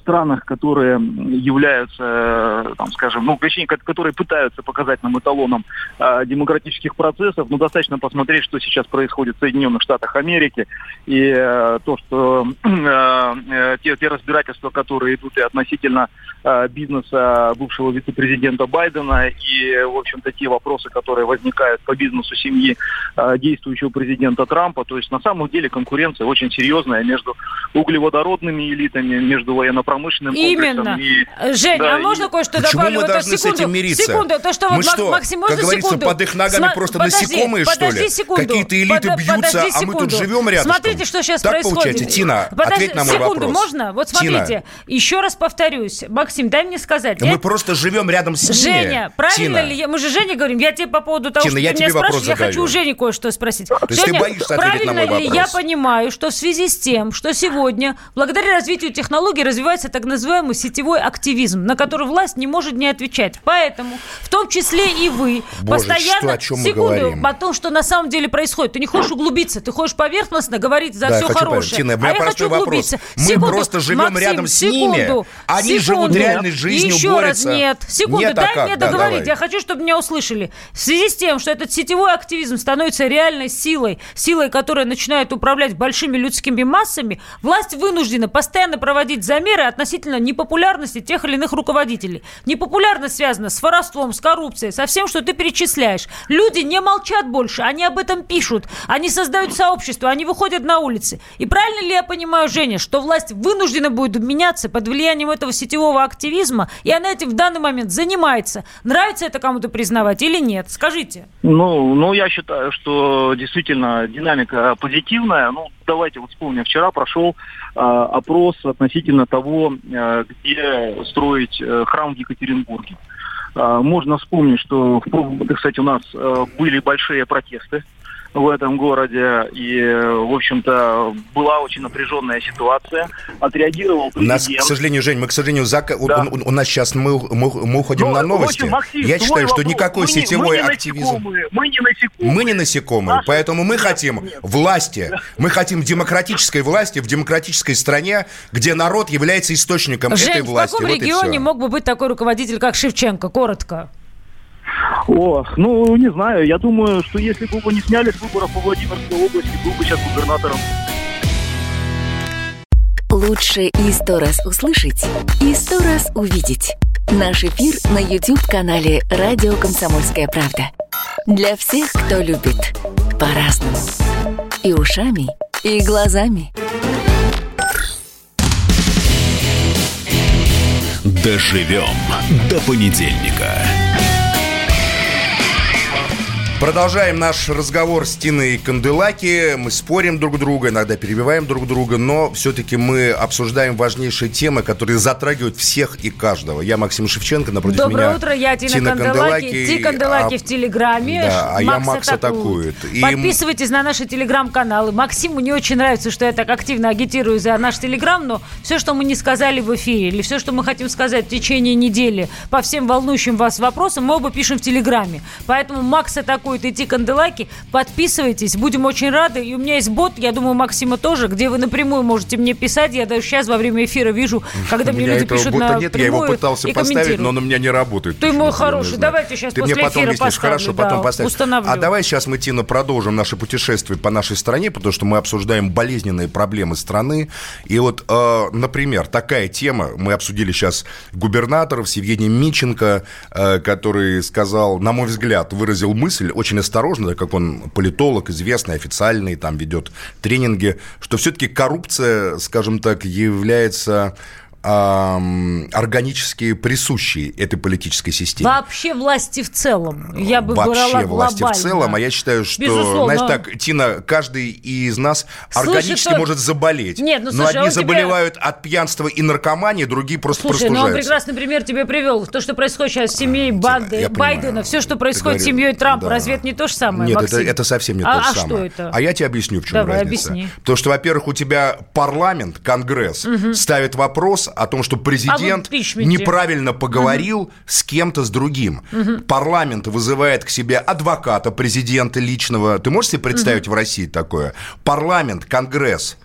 Speaker 4: странах, которые являются, там, скажем, ну, точнее, которые пытаются показать нам эталоном демократических процессов, но достаточно посмотреть, что сейчас происходит в Соединенных Штатах Америки, и э, то, что э, э, те, те разбирательства, которые идут и относительно э, бизнеса бывшего вице-президента Байдена, и, в общем-то, те вопросы, которые возникают по бизнесу семьи э, действующего президента Трампа, то есть на самом деле конкуренция очень серьезная между углеводородными элитами, между военно-промышленным
Speaker 3: Именно.
Speaker 4: комплексом и...
Speaker 3: Женя, да, а и... можно кое-что
Speaker 2: Почему
Speaker 3: добавлю?
Speaker 2: мы вот должны секунду, с этим мириться?
Speaker 3: Секунду, то, что
Speaker 2: мы
Speaker 3: вот,
Speaker 2: что,
Speaker 3: Максим, можно
Speaker 2: как говорится,
Speaker 3: секунду?
Speaker 2: под их ногами
Speaker 3: Сма-
Speaker 2: просто
Speaker 3: подожди,
Speaker 2: насекомые,
Speaker 3: подожди,
Speaker 2: что ли?
Speaker 3: Секунду.
Speaker 2: Какие-то элиты
Speaker 3: Под,
Speaker 2: бьются, а мы тут живем рядом.
Speaker 3: Смотрите, что сейчас
Speaker 2: так
Speaker 3: происходит.
Speaker 2: получается. Тина,
Speaker 3: подожди,
Speaker 2: ответь на мой
Speaker 3: секунду,
Speaker 2: вопрос.
Speaker 3: можно? Вот смотрите, Тина. еще раз повторюсь. Максим, дай мне сказать.
Speaker 2: Мы я... просто живем рядом с ними.
Speaker 3: Женя, правильно
Speaker 2: Тина.
Speaker 3: ли я? Мы же Жене говорим, я тебе по поводу того,
Speaker 2: Тина,
Speaker 3: что
Speaker 2: я
Speaker 3: ты
Speaker 2: тебе
Speaker 3: меня спрашиваешь,
Speaker 2: задаю.
Speaker 3: я хочу у Жени кое-что спросить.
Speaker 2: То есть
Speaker 3: Женя,
Speaker 2: ты боишься ответить на мой вопрос?
Speaker 3: ли я понимаю, что в связи с тем, что сегодня, благодаря развитию технологий, развивается так называемый сетевой активизм, на который власть не может не отвечать. Поэтому, в том числе и вы,
Speaker 2: Боже,
Speaker 3: постоянно...
Speaker 2: Что, о чем
Speaker 3: секунду,
Speaker 2: мы говорим?
Speaker 3: о том, что на самом деле происходит. Ты не хочешь углубиться, ты хочешь поверхностно говорить за
Speaker 2: да,
Speaker 3: все
Speaker 2: хочу
Speaker 3: хорошее.
Speaker 2: Тина,
Speaker 3: а я хочу углубиться.
Speaker 2: Вопрос. Мы секунду, просто живем
Speaker 3: Максим,
Speaker 2: рядом с
Speaker 3: секунду,
Speaker 2: ними, они
Speaker 3: секунду,
Speaker 2: живут реальной жизнью,
Speaker 3: Еще
Speaker 2: борются.
Speaker 3: раз нет. Секунду,
Speaker 2: нет,
Speaker 3: дай
Speaker 2: а
Speaker 3: мне
Speaker 2: Да,
Speaker 3: договорить.
Speaker 2: давай.
Speaker 3: я хочу, чтобы меня услышали. В связи с тем, что этот сетевой активизм становится реальной силой, силой, которая начинает управлять большими людскими массами, власть вынуждена постоянно проводить замеры относительно непопулярности тех или иных руководителей. Непопулярность связана с воровством, с коррупцией, со всем, что ты перечисляешь. Люди не молчат больше, они об этом пишут, они создают сообщество, они выходят на улицы. И правильно ли я понимаю, Женя, что власть вынуждена будет меняться под влиянием этого сетевого активизма, и она этим в данный момент занимается? Нравится это кому-то признавать или нет? Скажите.
Speaker 4: Ну, ну, я считаю, что действительно динамика позитивная. Ну, давайте вот вспомним, вчера прошел э, опрос относительно того, э, где строить э, храм в Екатеринбурге. Э, можно вспомнить, что, кстати, у нас э, были большие протесты в этом городе. И, в общем-то, была очень напряженная ситуация. Отреагировал президент.
Speaker 2: Нас, к сожалению, Жень, мы, к сожалению, зак... да. у, у, у нас сейчас мы, мы, мы уходим Но, ну, на новости. Общем, Максим, Я считаю, что никакой мы сетевой
Speaker 4: мы
Speaker 2: активизм...
Speaker 4: Мы не насекомые.
Speaker 2: Мы не насекомые, Наши... поэтому мы хотим Нет. власти. Мы хотим демократической власти в демократической стране, где народ является источником
Speaker 3: Жень,
Speaker 2: этой власти.
Speaker 3: в каком
Speaker 2: вот
Speaker 3: регионе мог бы быть такой руководитель, как Шевченко? Коротко.
Speaker 4: О, ну, не знаю. Я думаю, что если бы его не сняли с выборов по Владимирской области, был бы сейчас губернатором.
Speaker 5: Лучше и сто раз услышать, и сто раз увидеть. Наш эфир на YouTube-канале «Радио Комсомольская правда». Для всех, кто любит по-разному. И ушами, и глазами.
Speaker 1: Доживем до понедельника.
Speaker 2: Продолжаем наш разговор с Тиной Канделаки. Мы спорим друг друга, иногда перебиваем друг друга, но все-таки мы обсуждаем важнейшие темы, которые затрагивают всех и каждого. Я Максим Шевченко, напротив
Speaker 3: Доброе
Speaker 2: меня
Speaker 3: утро, я Тина, Тина Канделаки. Канделаки. Ти Канделаки а, в Телеграме.
Speaker 2: Да, а я Макс атакует.
Speaker 3: И... Подписывайтесь на наши Телеграм-каналы. Максиму не очень нравится, что я так активно агитирую за наш Телеграм, но все, что мы не сказали в эфире, или все, что мы хотим сказать в течение недели по всем волнующим вас вопросам, мы оба пишем в Телеграме. Поэтому Макс атакует какую-то идти канделаки, подписывайтесь, будем очень рады. И у меня есть бот, я думаю, Максима тоже, где вы напрямую можете мне писать. Я даже сейчас во время эфира вижу, когда мне люди пишут на
Speaker 2: нет, я его пытался поставить, но он у меня не работает.
Speaker 3: Ты мой хороший, давайте сейчас
Speaker 2: Ты
Speaker 3: после
Speaker 2: мне потом
Speaker 3: эфира поставлю,
Speaker 2: хорошо, потом
Speaker 3: установлю.
Speaker 2: А давай сейчас мы, Тина, продолжим наше путешествие по нашей стране, потому что мы обсуждаем болезненные проблемы страны. И вот, э, например, такая тема, мы обсудили сейчас губернаторов с Евгением Миченко, э, который сказал, на мой взгляд, выразил мысль очень осторожно, так как он политолог, известный, официальный, там ведет тренинги, что все-таки коррупция, скажем так, является органически присущие этой политической системе.
Speaker 3: Вообще власти в целом. Я бы
Speaker 2: Вообще власти
Speaker 3: глобально.
Speaker 2: в целом, а я считаю, что,
Speaker 3: Безусловно.
Speaker 2: знаешь, так, Тина, каждый из нас
Speaker 3: Слушай,
Speaker 2: органически
Speaker 3: то-
Speaker 2: может заболеть.
Speaker 3: Нет, ну,
Speaker 2: но
Speaker 3: слушай, а
Speaker 2: одни
Speaker 3: тебя-
Speaker 2: заболевают от пьянства и наркомании, другие просто
Speaker 3: Слушай, ну он
Speaker 2: простужаются.
Speaker 3: прекрасный пример тебе привел. То, что происходит сейчас с семьей банды
Speaker 2: я понимаю.
Speaker 3: Байдена, все, что происходит с семьей Трампа,
Speaker 2: да.
Speaker 3: разве это не то же самое,
Speaker 2: Нет, это,
Speaker 3: Максим?
Speaker 2: это совсем не
Speaker 3: а,
Speaker 2: то же
Speaker 3: а
Speaker 2: самое.
Speaker 3: что это?
Speaker 2: А я тебе объясню, в чем
Speaker 3: Давай,
Speaker 2: разница.
Speaker 3: объясни.
Speaker 2: Потому что, во-первых, у тебя парламент, Конгресс ставит вопрос о том, что президент
Speaker 3: импичменте.
Speaker 2: неправильно поговорил с кем-то с другим. Парламент вызывает к себе адвоката президента личного. Ты можешь себе представить в России такое? Парламент, Конгресс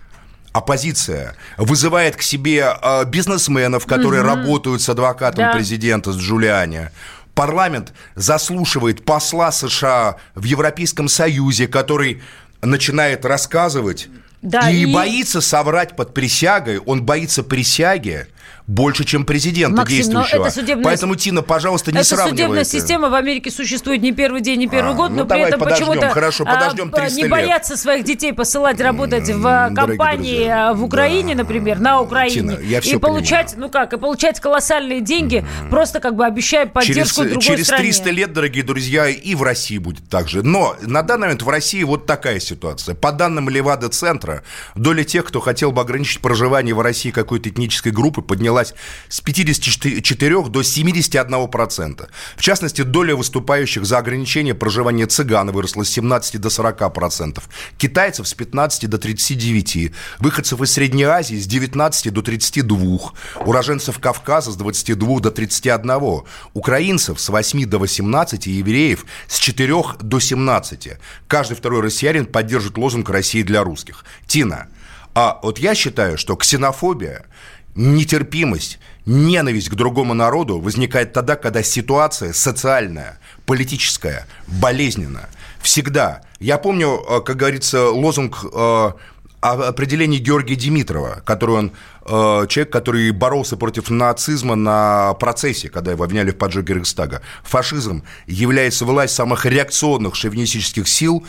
Speaker 2: оппозиция вызывает к себе э, бизнесменов, которые работают с адвокатом
Speaker 3: Да.
Speaker 2: президента, с Джулиани. Парламент заслушивает посла США в Европейском Союзе, который начинает рассказывать
Speaker 3: Да,
Speaker 2: и,
Speaker 3: и-
Speaker 2: боится соврать под присягой. Он боится присяги больше, чем президента
Speaker 3: Максим,
Speaker 2: действующего.
Speaker 3: это судебная-
Speaker 2: Поэтому, Тина, пожалуйста, не
Speaker 3: Эта
Speaker 2: сравнивай
Speaker 3: судебная
Speaker 2: это.
Speaker 3: система в Америке существует не первый день, не первый
Speaker 2: А,
Speaker 3: год,
Speaker 2: ну
Speaker 3: но при этом почему-то
Speaker 2: хорошо,
Speaker 3: а,
Speaker 2: подождем 300
Speaker 3: не
Speaker 2: лет.
Speaker 3: боятся своих детей посылать работать в а, компании
Speaker 2: друзья,
Speaker 3: а, в Украине,
Speaker 2: да,
Speaker 3: например, на Украине,
Speaker 2: Тина, я
Speaker 3: и
Speaker 2: всё
Speaker 3: получать,
Speaker 2: понимаю.
Speaker 3: ну как, и получать колоссальные деньги, просто как бы обещая
Speaker 2: Через,
Speaker 3: поддержку другой
Speaker 2: через
Speaker 3: стране.
Speaker 2: 300 лет, дорогие друзья, и в России будет так же. Но на данный момент в России вот такая ситуация. По данным Левада-центра, доля тех, кто хотел бы ограничить проживание в России какой-то этнической группы, поднялась с 54 до 71%. В частности, доля выступающих за ограничение проживания цыган выросла с 17 до 40%. Китайцев с 15 до 39%. Выходцев из Средней Азии с 19 до 32%. Уроженцев Кавказа с 22 до 31%. Украинцев с 8 до 18%. И евреев с 4 до 17%. Каждый второй россиянин поддерживает лозунг «России для русских». Тина, а вот я считаю, что ксенофобия, нетерпимость, ненависть к другому народу возникает тогда, когда ситуация социальная, политическая, болезненная. Всегда. Я помню, э, как говорится, лозунг э, определение Георгия Димитрова, который он э, человек, который боролся против нацизма на процессе, когда его обвиняли в поджоге Рейхстага. Фашизм является власть самых реакционных шовинистических сил,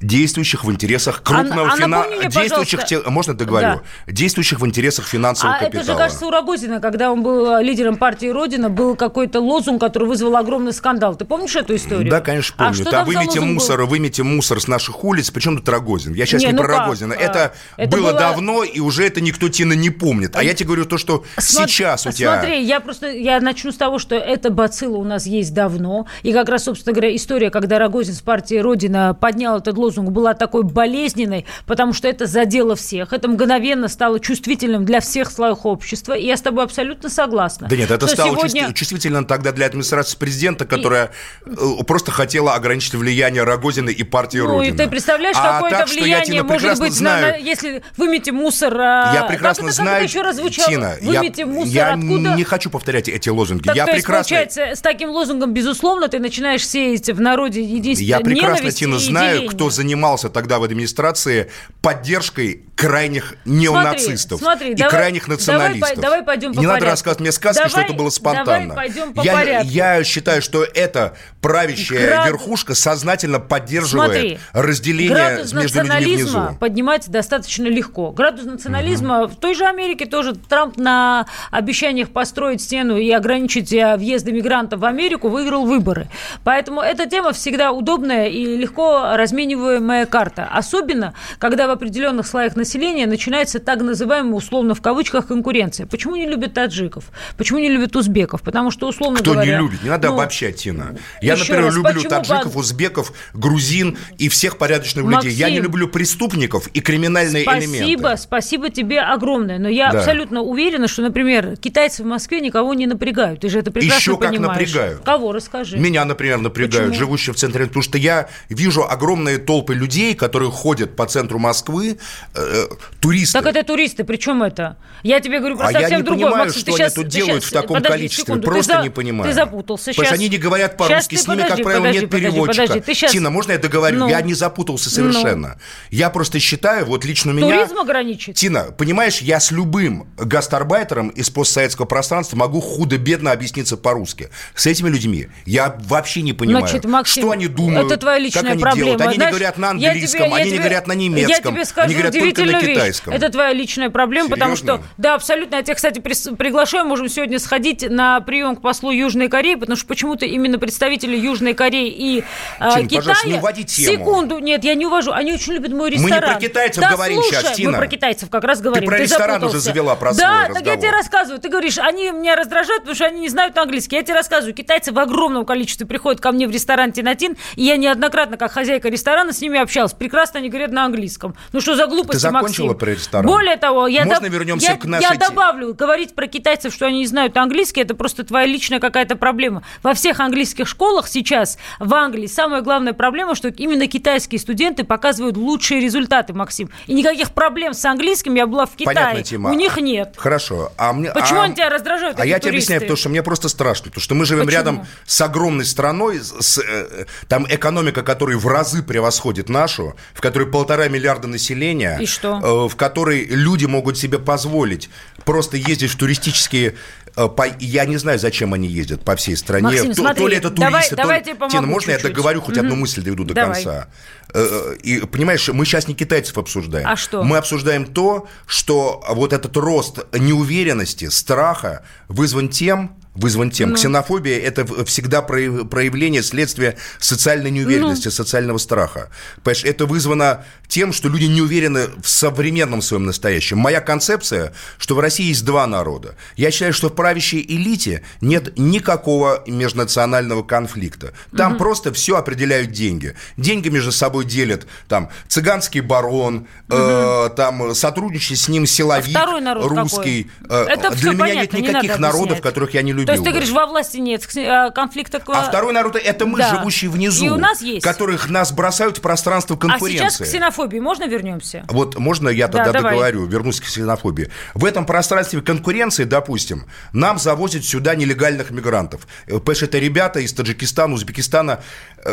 Speaker 2: действующих в интересах крупного
Speaker 3: а
Speaker 2: фина...
Speaker 3: мне,
Speaker 2: действующих те- можно договорю действующих в интересах финансового
Speaker 3: А это
Speaker 2: капитала.
Speaker 3: же, кажется, у Рогозина, когда он был э, лидером партии Родина, был какой-то лозунг, который вызвал огромный скандал. Ты помнишь эту историю?
Speaker 2: Да, конечно,
Speaker 3: А
Speaker 2: помню.
Speaker 3: что
Speaker 2: Там
Speaker 3: там за
Speaker 2: вымите
Speaker 3: лозунг был?
Speaker 2: мусор, вымите мусор с наших улиц. Причем тут Рогозин? Я сейчас не,
Speaker 3: Не, ну
Speaker 2: про
Speaker 3: как?
Speaker 2: Рогозина.
Speaker 3: А,
Speaker 2: Это,
Speaker 3: это
Speaker 2: было
Speaker 3: было-
Speaker 2: давно, и уже это никто Тина не помнит. А я тебе говорю то, что
Speaker 3: Смо-
Speaker 2: сейчас у тебя...
Speaker 3: Смотри, я просто я начну с того, что эта бацилла у нас есть давно. И как раз, собственно говоря, история, когда Рогозин с партии Родина поднял этот лозунг, была такой болезненной, потому что это задело всех. Это мгновенно стало чувствительным для всех слоев общества. И я с тобой абсолютно согласна.
Speaker 2: Да нет, это стало
Speaker 3: сегодня...
Speaker 2: чувств- чувствительно тогда для администрации президента, которая э, просто хотела ограничить влияние Рогозина и партии
Speaker 3: Ну,
Speaker 2: Родина.
Speaker 3: и ты представляешь,
Speaker 2: А
Speaker 3: какое-то
Speaker 2: так, что я,
Speaker 3: влияние
Speaker 2: Тина,
Speaker 3: может быть, на-
Speaker 2: знаю,
Speaker 3: на- если вымете мусор... а,
Speaker 2: Я
Speaker 3: как
Speaker 2: прекрасно
Speaker 3: это,
Speaker 2: знаю,
Speaker 3: Как это еще раз звучало?
Speaker 2: Тина, я,
Speaker 3: Вымете мусор
Speaker 2: я
Speaker 3: откуда?
Speaker 2: не хочу повторять эти лозунги.
Speaker 3: Так,
Speaker 2: я
Speaker 3: то есть,
Speaker 2: прекрасно,
Speaker 3: получается, с таким лозунгом, безусловно, ты начинаешь сеять в народе единство,
Speaker 2: я прекрасно, Тина,
Speaker 3: и
Speaker 2: знаю,
Speaker 3: деление.
Speaker 2: кто занимался тогда в администрации поддержкой крайних неонацистов
Speaker 3: смотри,
Speaker 2: и
Speaker 3: давай-
Speaker 2: крайних
Speaker 3: давай
Speaker 2: националистов.
Speaker 3: по- давай пойдем по
Speaker 2: не надо
Speaker 3: порядку.
Speaker 2: рассказывать мне сказки, что
Speaker 3: Давай-
Speaker 2: это было спонтанно.
Speaker 3: давай пойдем по
Speaker 2: я,
Speaker 3: порядку.
Speaker 2: я считаю, что эта правящая
Speaker 3: Град-
Speaker 2: верхушка сознательно поддерживает
Speaker 3: Смотри,
Speaker 2: разделение
Speaker 3: градус
Speaker 2: между людьми внизу.
Speaker 3: поднимается достаточно легко. Градус национализма в той же Америке тоже Трамп на обещаниях построить стену и ограничить э, въезды мигрантов в Америку выиграл выборы. Поэтому эта тема всегда удобная и легко размениваемая просматриваемая карта. Особенно, когда в определенных слоях населения начинается так называемая, условно, в кавычках, конкуренция. Почему не любят таджиков? Почему не любят узбеков? Потому что, условно
Speaker 2: Кто
Speaker 3: говоря...
Speaker 2: не любит? Не надо
Speaker 3: ну,
Speaker 2: обобщать, Тина. Я, например,
Speaker 3: раз,
Speaker 2: люблю таджиков,
Speaker 3: по-
Speaker 2: узбеков, грузин и всех порядочных людей. Я не
Speaker 3: Максим,
Speaker 2: люблю преступников и криминальные
Speaker 3: Спасибо,
Speaker 2: элементы.
Speaker 3: спасибо тебе огромное. Но я
Speaker 2: Да.
Speaker 3: абсолютно уверена, что, например, китайцы в Москве никого не напрягают. Ты же это прекрасно
Speaker 2: Еще как
Speaker 3: понимаешь.
Speaker 2: напрягают.
Speaker 3: Кого, расскажи.
Speaker 2: Меня, например, напрягают,
Speaker 3: Почему?
Speaker 2: живущие в центре, потому что я вижу огромные толпы людей, которые ходят по центру Москвы, э, туристы.
Speaker 3: Так это туристы, причем это? Я тебе говорю про
Speaker 2: А я
Speaker 3: совсем
Speaker 2: не
Speaker 3: другое.
Speaker 2: понимаю,
Speaker 3: Максим,
Speaker 2: что они
Speaker 3: щас-
Speaker 2: тут делают
Speaker 3: щас-
Speaker 2: в таком
Speaker 3: подожди
Speaker 2: количестве.
Speaker 3: секунду,
Speaker 2: Просто
Speaker 3: за-
Speaker 2: не понимаю.
Speaker 3: Ты запутался.
Speaker 2: Потому что они не говорят по-русски, с ними,
Speaker 3: подожди,
Speaker 2: как правило,
Speaker 3: подожди,
Speaker 2: нет
Speaker 3: подожди,
Speaker 2: переводчика.
Speaker 3: подожди, ты щас-
Speaker 2: Тина, можно я договорю?
Speaker 3: Ну.
Speaker 2: Я не запутался совершенно. Я просто считаю, вот лично у меня...
Speaker 3: Туризм ограничить?
Speaker 2: Тина, понимаешь, я с любым гастарбайтером из постсоветского пространства могу худо-бедно объясниться по-русски. С этими людьми я вообще не понимаю,
Speaker 3: Значит, Максим,
Speaker 2: что они думают,
Speaker 3: это твоя личная
Speaker 2: как они
Speaker 3: проблема.
Speaker 2: делают. Они
Speaker 3: Знаешь,
Speaker 2: не говорят на
Speaker 3: я тебе-
Speaker 2: английском,
Speaker 3: я
Speaker 2: они не
Speaker 3: тебе-
Speaker 2: говорят на
Speaker 3: Я
Speaker 2: немецком,
Speaker 3: тебе скажу
Speaker 2: они говорят только на
Speaker 3: удивительную вещь.
Speaker 2: китайском.
Speaker 3: Это твоя личная проблема, потому что,
Speaker 2: Серьезно?
Speaker 3: да, абсолютно. Я тебя, кстати, прис- приглашаю, можем сегодня сходить на прием к послу Южной Кореи, потому что почему-то именно представители Южной Кореи и э,
Speaker 2: Тин,
Speaker 3: Китая...
Speaker 2: не уводи тему.
Speaker 3: Секунду, нет, я не увожу. Они очень любят мой
Speaker 2: не
Speaker 3: ресторан.
Speaker 2: про китайцев
Speaker 3: да,
Speaker 2: говорим
Speaker 3: слушай,
Speaker 2: щас, Тина.
Speaker 3: Мы про китайцев как раз говорим.
Speaker 2: про ресторан уже
Speaker 3: запутался.
Speaker 2: завела про
Speaker 3: Да, так я
Speaker 2: разговор.
Speaker 3: тебе рассказываю. Ты говоришь, они меня раздражают, потому что они не знают английский. Я тебе рассказываю, китайцы в огромном количестве приходят ко мне в ресторан Тинатин, и я неоднократно, как хозяйка ресторана, с ними общалась. Прекрасно они говорят на английском. Ну что за глупости,
Speaker 2: Ты закончила
Speaker 3: Максим?
Speaker 2: про ресторан?
Speaker 3: Более того, я,
Speaker 2: Можно
Speaker 3: доб-
Speaker 2: вернемся
Speaker 3: я,
Speaker 2: к нашей
Speaker 3: я добавлю, говорить про китайцев, что они не знают английский, это просто твоя личная какая-то проблема. Во всех английских школах сейчас в Англии самая главная проблема, что именно китайские студенты показывают лучшие результаты, Максим. И никаких проблем с английским я была в Китае.
Speaker 2: Понятная тема.
Speaker 3: У них нет.
Speaker 2: Хорошо. А мне,
Speaker 3: Почему
Speaker 2: а-
Speaker 3: они тебя раздражают,
Speaker 2: А я тебе
Speaker 3: туристы?
Speaker 2: объясняю, потому что мне просто страшно. Потому что мы живем
Speaker 3: Почему?
Speaker 2: рядом с огромной страной, с- э, там экономика, которая в разы превосходит нашу, в которой полтора миллиарда населения.
Speaker 3: И что?
Speaker 2: э, в которой люди могут себе позволить просто ездить в туристические... э, по- Я не знаю, зачем они ездят по всей стране.
Speaker 3: Максим,
Speaker 2: то,
Speaker 3: смотри,
Speaker 2: то ли это
Speaker 3: давай-
Speaker 2: туристы, то
Speaker 3: давай
Speaker 2: ли-
Speaker 3: я
Speaker 2: Тина, можно я
Speaker 3: чуть-чуть?
Speaker 2: договорю, хоть одну
Speaker 3: Мгм.
Speaker 2: мысль доведу до
Speaker 3: Давай.
Speaker 2: конца? Э, И, понимаешь, мы сейчас не китайцев обсуждаем.
Speaker 3: А что?
Speaker 2: Мы обсуждаем то, что вот этот рост неуверенности, страха вызван тем, вызван
Speaker 3: Ну.
Speaker 2: тем. Ксенофобия – это всегда прояв- проявление следствия социальной неуверенности,
Speaker 3: Ну.
Speaker 2: социального страха. Понимаешь, это вызвано тем, что люди не уверены в современном своем настоящем. Моя концепция, что в России есть два народа. Я считаю, что в правящей элите нет никакого межнационального конфликта. Там просто все определяют деньги. Деньги между собой делят там цыганский барон, э, там сотрудничает с ним силовик
Speaker 3: А народ
Speaker 2: русский.
Speaker 3: какой?
Speaker 2: Э,
Speaker 3: Это
Speaker 2: Для меня
Speaker 3: понятно,
Speaker 2: нет
Speaker 3: не
Speaker 2: никаких
Speaker 3: надо
Speaker 2: народов,
Speaker 3: объяснять.
Speaker 2: которых я не любил.
Speaker 3: То есть ты говоришь, во власти нет э, конфликта...
Speaker 2: А второй народ – это мы,
Speaker 3: Да.
Speaker 2: живущие внизу.
Speaker 3: И у нас есть.
Speaker 2: Которых нас бросают в пространство
Speaker 3: А
Speaker 2: конкуренции.
Speaker 3: сейчас к ксенофобии можно вернемся?
Speaker 2: Вот можно я
Speaker 3: Да,
Speaker 2: тогда
Speaker 3: давай.
Speaker 2: договорю, вернусь к ксенофобии. В этом пространстве конкуренции, допустим, нам завозят сюда нелегальных мигрантов. Э, Потому что это ребята из Таджикистана, Узбекистана, э,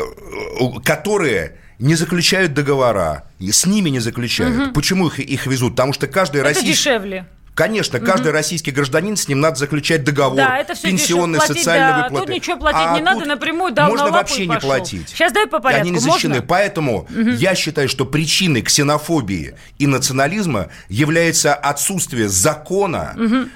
Speaker 2: которые не заключают договора, с ними не заключают. Почему их, их везут? Потому что каждый
Speaker 3: Это
Speaker 2: российский...
Speaker 3: дешевле.
Speaker 2: Конечно, каждый российский гражданин, с ним надо заключать договор.
Speaker 3: Да, это все
Speaker 2: пенсионные,
Speaker 3: платить,
Speaker 2: социальные
Speaker 3: да.
Speaker 2: выплаты.
Speaker 3: Тут ничего платить
Speaker 2: А
Speaker 3: не надо, напрямую дал
Speaker 2: Можно
Speaker 3: на
Speaker 2: вообще не
Speaker 3: пошел.
Speaker 2: платить.
Speaker 3: Сейчас дай по порядку,
Speaker 2: Они не защищены.
Speaker 3: можно?
Speaker 2: Поэтому я считаю, что причиной ксенофобии и национализма является отсутствие закона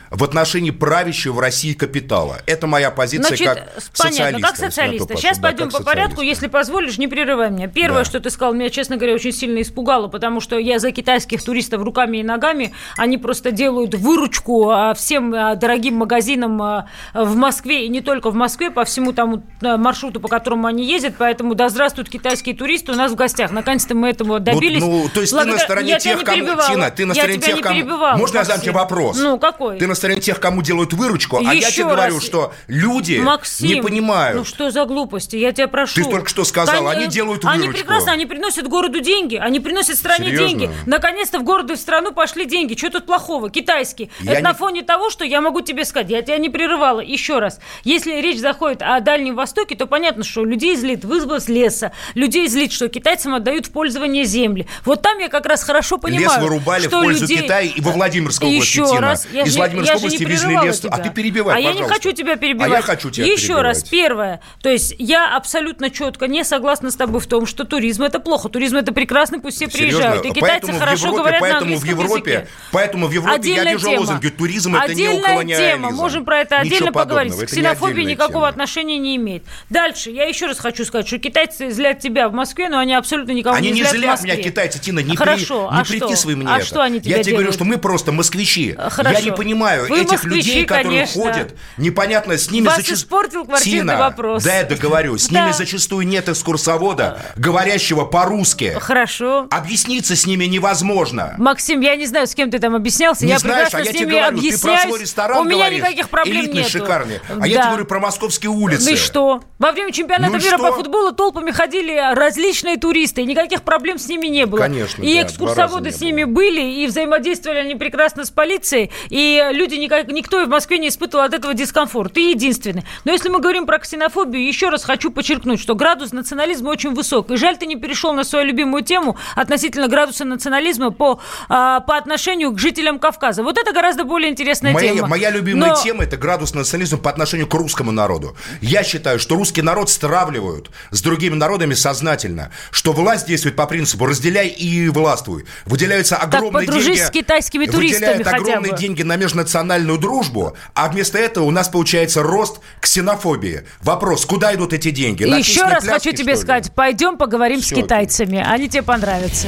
Speaker 2: в отношении правящего в России капитала. Это моя позиция
Speaker 3: Значит,
Speaker 2: как
Speaker 3: понятно,
Speaker 2: социалиста.
Speaker 3: как социалиста. Сейчас
Speaker 2: Да,
Speaker 3: пойдем по порядку,
Speaker 2: социалиста.
Speaker 3: если позволишь, не прерывай меня. Первое,
Speaker 2: Да.
Speaker 3: что ты сказал, меня, честно говоря, очень сильно испугало, потому что я за китайских туристов руками и ногами, они просто делают выручку а, всем а, дорогим магазинам а, в Москве, и не только в Москве, по всему тому а, маршруту, по которому они ездят, поэтому да здравствуют китайские туристы у нас в гостях. Наконец-то мы этого добились.
Speaker 2: Ну, то есть ты
Speaker 3: Благодаря-
Speaker 2: на стороне
Speaker 3: Я
Speaker 2: тех, кому... Тина, ты на стороне тех,
Speaker 3: не
Speaker 2: кому... Можно я задам
Speaker 3: Максим?
Speaker 2: тебе вопрос?
Speaker 3: Ну, какой?
Speaker 2: Ты на стороне тех, кому делают выручку, а я
Speaker 3: Еще
Speaker 2: тебе говорю,
Speaker 3: раз.
Speaker 2: что люди
Speaker 3: Максим,
Speaker 2: не понимают.
Speaker 3: Ну что за глупости? Я тебя прошу.
Speaker 2: Ты только что сказал, они делают
Speaker 3: Они
Speaker 2: выручку.
Speaker 3: прекрасно, они приносят городу деньги, они приносят стране
Speaker 2: Серьезно?
Speaker 3: деньги. Наконец-то в городу и в страну пошли деньги. Что тут плохого? Китайские.
Speaker 2: Я
Speaker 3: Это
Speaker 2: не-
Speaker 3: на фоне того, что я могу тебе сказать. Я тебя не прерывала. Еще раз. Если речь заходит о Дальнем Востоке, то понятно, что людей злит вывоз леса. Людей злит, что китайцам отдают в пользование земли. Вот там я как раз хорошо понимаю,
Speaker 2: Лес вырубали
Speaker 3: что
Speaker 2: в пользу
Speaker 3: людей-
Speaker 2: Китая и во Владимирской области,
Speaker 3: Еще раз. Я
Speaker 2: Из
Speaker 3: же-
Speaker 2: Владимирской
Speaker 3: я
Speaker 2: области везли лес.
Speaker 3: тебя.
Speaker 2: А ты перебивай,
Speaker 3: А я не хочу тебя перебивать.
Speaker 2: А я хочу тебя
Speaker 3: Еще раз.
Speaker 2: перебивать.
Speaker 3: Первое. То есть я абсолютно четко не согласна с тобой в том, что туризм это плохо. Туризм это прекрасно, пусть все
Speaker 2: Серьезно?
Speaker 3: приезжают. И китайцы
Speaker 2: Поэтому
Speaker 3: хорошо
Speaker 2: Европе,
Speaker 3: говорят на
Speaker 2: поэтому в
Speaker 3: английском
Speaker 2: Европе,
Speaker 3: языке.
Speaker 2: Поэтому в Европе
Speaker 3: Отдельная отдельная
Speaker 2: держу
Speaker 3: тема.
Speaker 2: лозунги. Туризм это не
Speaker 3: Отдельная
Speaker 2: колониализм.
Speaker 3: тема. Можем про это
Speaker 2: Ничего
Speaker 3: отдельно поговорить.
Speaker 2: подобного.
Speaker 3: К
Speaker 2: не
Speaker 3: ксенофобии никакого
Speaker 2: тема.
Speaker 3: отношения не имеет. Дальше. Я еще раз хочу сказать, что китайцы злят тебя в Москве, но они абсолютно никого
Speaker 2: Они
Speaker 3: не
Speaker 2: не
Speaker 3: злят в
Speaker 2: злят
Speaker 3: Москве.
Speaker 2: меня, китайцы, Тина, не,
Speaker 3: Хорошо,
Speaker 2: при, не
Speaker 3: а что?
Speaker 2: приписывай мне
Speaker 3: А
Speaker 2: это.
Speaker 3: что они тебя
Speaker 2: Я тебе говорю,
Speaker 3: делают?
Speaker 2: что мы просто москвичи.
Speaker 3: Хорошо.
Speaker 2: Я не понимаю
Speaker 3: Вы
Speaker 2: этих
Speaker 3: москвичи,
Speaker 2: людей, которые
Speaker 3: конечно.
Speaker 2: ходят, непонятно, с ними
Speaker 3: Вас
Speaker 2: зачастую...
Speaker 3: испортил квартирный
Speaker 2: Тина,
Speaker 3: вопрос.
Speaker 2: да, я договорю. С
Speaker 3: Да.
Speaker 2: ними зачастую нет экскурсовода, говорящего по-русски.
Speaker 3: Хорошо.
Speaker 2: Объясниться с ними невозможно.
Speaker 3: Максим, я не знаю, с кем ты там объяснялся.
Speaker 2: Не
Speaker 3: я
Speaker 2: знаешь,
Speaker 3: прекрасно
Speaker 2: а я
Speaker 3: с
Speaker 2: тебе
Speaker 3: ними
Speaker 2: говорю, ты про
Speaker 3: объясняюсь.
Speaker 2: свой ресторан
Speaker 3: У меня
Speaker 2: говоришь,
Speaker 3: никаких проблем
Speaker 2: элитный,
Speaker 3: нету.
Speaker 2: шикарный. А я
Speaker 3: Да.
Speaker 2: тебе говорю про московские улицы.
Speaker 3: Ну и что? Во время чемпионата
Speaker 2: Ну
Speaker 3: мира
Speaker 2: что?
Speaker 3: по футболу толпами ходили различные туристы, и никаких проблем с ними не было.
Speaker 2: Конечно,
Speaker 3: И
Speaker 2: да,
Speaker 3: экскурсоводы с ними
Speaker 2: было.
Speaker 3: были, и взаимодействовали они прекрасно с полицией, и люди, никак, никто в Москве не испытывал от этого дискомфорт. Ты единственный. Но если мы говорим про ксенофобию, еще раз хочу подчеркнуть, что градус национализма очень высок. И жаль, ты не перешел на свою любимую тему относительно градуса национализма по, а, по отношению к жителям Кавказа. Вот это гораздо более интересная
Speaker 2: Моя,
Speaker 3: тема.
Speaker 2: моя любимая
Speaker 3: Но-
Speaker 2: тема это градус национализма по отношению к русскому народу. Я считаю, что русский народ стравливают с другими народами сознательно, что власть действует по принципу разделяй и властвуй. Выделяются огромные
Speaker 3: подружись
Speaker 2: деньги.
Speaker 3: с китайскими туристами
Speaker 2: выделяют огромные
Speaker 3: бы.
Speaker 2: деньги на межнациональную дружбу, а вместо этого у нас получается рост ксенофобии. Вопрос, куда идут эти деньги? На
Speaker 3: еще раз
Speaker 2: пляски,
Speaker 3: хочу тебе сказать, пойдем поговорим
Speaker 2: Всё,
Speaker 3: с китайцами. Они тебе понравятся.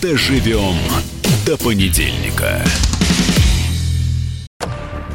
Speaker 1: Доживем до понедельника.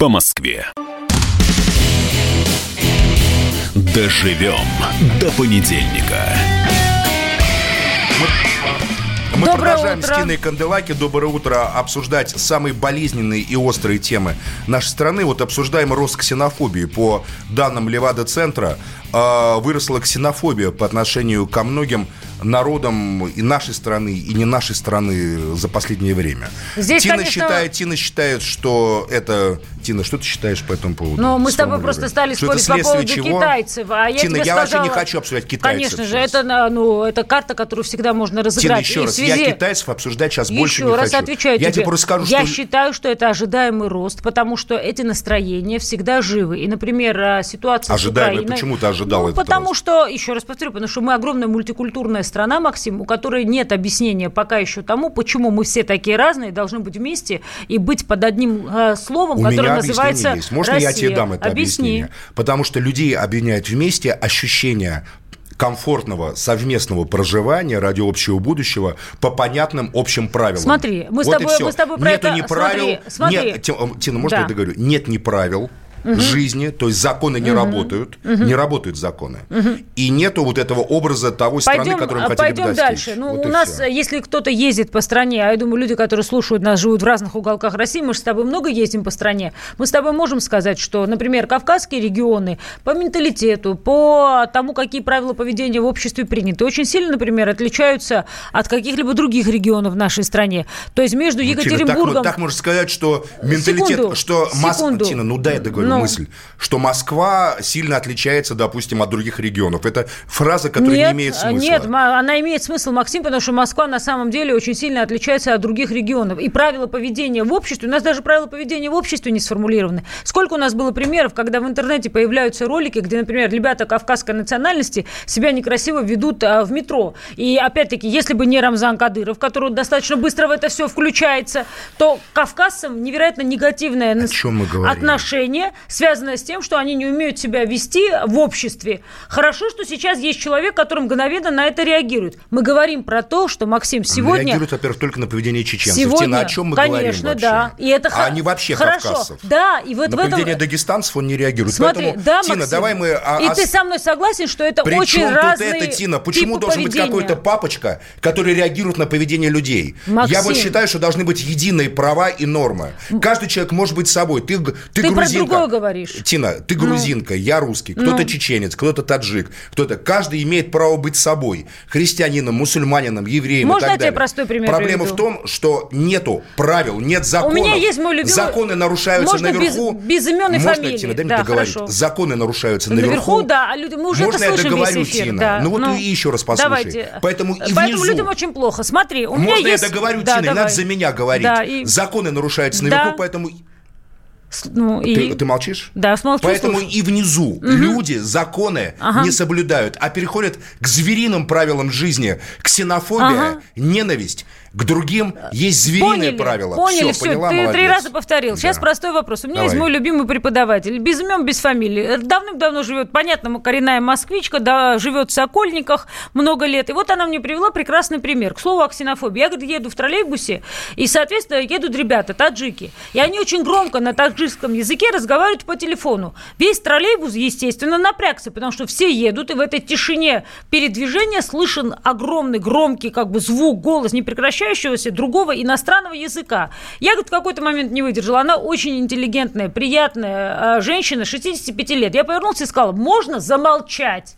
Speaker 1: по Москве. Доживем до понедельника.
Speaker 2: Мы
Speaker 3: Доброе
Speaker 2: продолжаем
Speaker 3: утро.
Speaker 2: с Тиной Канделаки. Доброе утро. Обсуждать самые болезненные и острые темы нашей страны. Вот обсуждаем рост ксенофобии. По данным Левада-центра выросла ксенофобия по отношению ко многим народам и нашей страны, и не нашей страны за последнее время.
Speaker 3: Здесь,
Speaker 2: Тина,
Speaker 3: конечно-
Speaker 2: считает, Тина считает, что это... Тина, что ты считаешь по этому поводу?
Speaker 3: Но мы с тобой просто стали
Speaker 2: Что
Speaker 3: спорить по поводу
Speaker 2: чего?
Speaker 3: китайцев. А я
Speaker 2: Тина, я вообще
Speaker 3: сказала-
Speaker 2: не хочу обсуждать китайцев
Speaker 3: Конечно же, это, ну, это карта, которую всегда можно
Speaker 2: Тина,
Speaker 3: разыграть.
Speaker 2: еще
Speaker 3: И
Speaker 2: раз,
Speaker 3: связи-
Speaker 2: я китайцев обсуждать сейчас больше
Speaker 3: Еще
Speaker 2: не
Speaker 3: раз
Speaker 2: хочу.
Speaker 3: отвечаю
Speaker 2: я
Speaker 3: тебе.
Speaker 2: тебе просто скажу,
Speaker 3: Я
Speaker 2: что...
Speaker 3: считаю, что это ожидаемый рост, потому что эти настроения всегда живы. И, например, а, ситуация
Speaker 2: Ожидаемый,
Speaker 3: с Украиной...
Speaker 2: почему ты ожидал
Speaker 3: ну,
Speaker 2: этот
Speaker 3: потому
Speaker 2: рост?
Speaker 3: что, еще раз повторю, потому что мы огромная мультикультурная страна, Максим, у которой нет объяснения пока еще тому, почему мы все такие разные, должны быть вместе и быть под одним э, словом,
Speaker 2: У
Speaker 3: которое
Speaker 2: меня
Speaker 3: называется
Speaker 2: есть. Можно я тебе
Speaker 3: Россия?
Speaker 2: дам это
Speaker 3: Объясни.
Speaker 2: объяснение? Потому что людей объединяет вместе ощущение комфортного совместного проживания ради общего будущего по понятным общим правилам.
Speaker 3: Смотри, мы с
Speaker 2: Вот и
Speaker 3: тобой- мы с тобой про
Speaker 2: Нету
Speaker 3: это-
Speaker 2: ни правил,
Speaker 3: смотри, смотри.
Speaker 2: нет, Ти- Тина, можно
Speaker 3: Да.
Speaker 2: я договорю? Нет ни правил, жизни, то есть законы не работают, не работают законы. И нету вот этого образа того страны,
Speaker 3: Пойдем,
Speaker 2: которую
Speaker 3: а,
Speaker 2: мы хотели бы
Speaker 3: пойдем
Speaker 2: достичь.
Speaker 3: дальше. Ну,
Speaker 2: Вот
Speaker 3: у нас,
Speaker 2: всё.
Speaker 3: если кто-то ездит по стране, а я думаю, люди, которые слушают нас, живут в разных уголках России, мы же с тобой много ездим по стране, мы с тобой можем сказать, что, например, кавказские регионы по менталитету, по тому, какие правила поведения в обществе приняты, очень сильно, например, отличаются от каких-либо других регионов в нашей стране. То есть между
Speaker 2: Ну, Тина,
Speaker 3: Екатеринбургом...
Speaker 2: так, так можно сказать, что менталитет,
Speaker 3: Секунду,
Speaker 2: что Москва,
Speaker 3: секунду.
Speaker 2: Тина, ну дай договорю
Speaker 3: Ну.
Speaker 2: мысль, что Москва сильно отличается, допустим, от других регионов. Это фраза, которая
Speaker 3: нет,
Speaker 2: не имеет смысла.
Speaker 3: Нет, она имеет смысл, Максим, потому что Москва на самом деле очень сильно отличается от других регионов. И правила поведения в обществе, у нас даже правила поведения в обществе не сформулированы. Сколько у нас было примеров, когда в интернете появляются ролики, где, например, ребята кавказской национальности себя некрасиво ведут а, в метро. И опять-таки, если бы не Рамзан Кадыров, который достаточно быстро в это все включается, то кавказцам невероятно негативное отношение, связанное с тем, что они не умеют себя вести в обществе. Хорошо, что сейчас есть человек, который мгновенно на это реагирует. Мы говорим про то, что, Максим, сегодня...
Speaker 2: Реагируют, во-первых, только на поведение чеченцев.
Speaker 3: Сегодня,
Speaker 2: Тина, о чем мы
Speaker 3: конечно,
Speaker 2: говорим вообще?
Speaker 3: да. И это
Speaker 2: а не вообще
Speaker 3: хорошо.
Speaker 2: кавказцев.
Speaker 3: Да, и вот
Speaker 2: на
Speaker 3: в этом...
Speaker 2: поведение дагестанцев он не реагирует.
Speaker 3: Смотри,
Speaker 2: Поэтому,
Speaker 3: да,
Speaker 2: Тина,
Speaker 3: Максим,
Speaker 2: давай мы... а-
Speaker 3: И
Speaker 2: ос-
Speaker 3: ты со мной согласен, что это
Speaker 2: При
Speaker 3: очень
Speaker 2: чем
Speaker 3: разные
Speaker 2: тут это, Тина? Почему должен быть
Speaker 3: поведения?
Speaker 2: какой-то папочка, который реагирует на поведение людей?
Speaker 3: Максим.
Speaker 2: Я вот считаю, что должны быть единые права и нормы. Каждый человек может быть собой. Ты, ты,
Speaker 3: Ты
Speaker 2: грузинка,
Speaker 3: говоришь?
Speaker 2: Тина, ты грузинка, ну. я русский, кто-то ну. чеченец, кто-то таджик, кто-то... Каждый имеет право быть собой. Христианином, мусульманином, евреем
Speaker 3: Можно
Speaker 2: и так
Speaker 3: я тебе простой пример
Speaker 2: Проблема
Speaker 3: приведу?
Speaker 2: в том, что нету правил, нет законов.
Speaker 3: У меня есть мой любимый...
Speaker 2: Законы нарушаются
Speaker 3: Можно
Speaker 2: наверху.
Speaker 3: Без, без имен и
Speaker 2: Можно,
Speaker 3: фамилии.
Speaker 2: Тина, дай
Speaker 3: да,
Speaker 2: мне договорить.
Speaker 3: Хорошо.
Speaker 2: Законы нарушаются наверху.
Speaker 3: Наверху, да. А люди, мы уже
Speaker 2: Можно
Speaker 3: это слышим
Speaker 2: я договорю,
Speaker 3: эфир.
Speaker 2: Тина?
Speaker 3: Да.
Speaker 2: Ну вот
Speaker 3: ну,
Speaker 2: и еще раз послушай.
Speaker 3: Давайте.
Speaker 2: Поэтому и
Speaker 3: Поэтому
Speaker 2: внизу...
Speaker 3: людям очень плохо. Смотри, у
Speaker 2: Можно
Speaker 3: меня
Speaker 2: я
Speaker 3: есть...
Speaker 2: договорю,
Speaker 3: да,
Speaker 2: Тина,
Speaker 3: давай.
Speaker 2: надо за меня говорить.
Speaker 3: Да, и...
Speaker 2: Законы нарушаются наверху,
Speaker 3: Да.
Speaker 2: поэтому...
Speaker 3: Ну, и...
Speaker 2: Ты, ты молчишь?
Speaker 3: Да, смолчу,
Speaker 2: Поэтому
Speaker 3: слушаю.
Speaker 2: и внизу угу. люди законы
Speaker 3: Ага.
Speaker 2: не соблюдают, а переходят к звериным правилам жизни. Ксенофобия,
Speaker 3: Ага.
Speaker 2: ненависть. К другим есть звериные
Speaker 3: Поняли,
Speaker 2: правила.
Speaker 3: Поняли,
Speaker 2: все,
Speaker 3: все.
Speaker 2: поняла,
Speaker 3: Ты
Speaker 2: молодец.
Speaker 3: три раза повторил. Сейчас
Speaker 2: Да.
Speaker 3: простой вопрос. У меня есть
Speaker 2: Давай.
Speaker 3: мой любимый преподаватель. Без имен, без фамилии. Давным-давно живет, понятно, коренная москвичка, да, живет в Сокольниках много лет. И вот она мне привела прекрасный пример. К слову о ксенофобии. Я, говорит, еду в троллейбусе, и, соответственно, едут ребята, таджики. И они очень громко на таджикском языке разговаривают по телефону. Весь троллейбус, естественно, напрягся, потому что все едут, и в этой тишине передвижения слышен огромный, громкий как бы звук, голос непрекращающегося другого иностранного языка. Я, говорит, в какой-то момент не выдержала. Она очень интеллигентная, приятная э, женщина, 65 лет. Я повернулся и сказала, можно замолчать?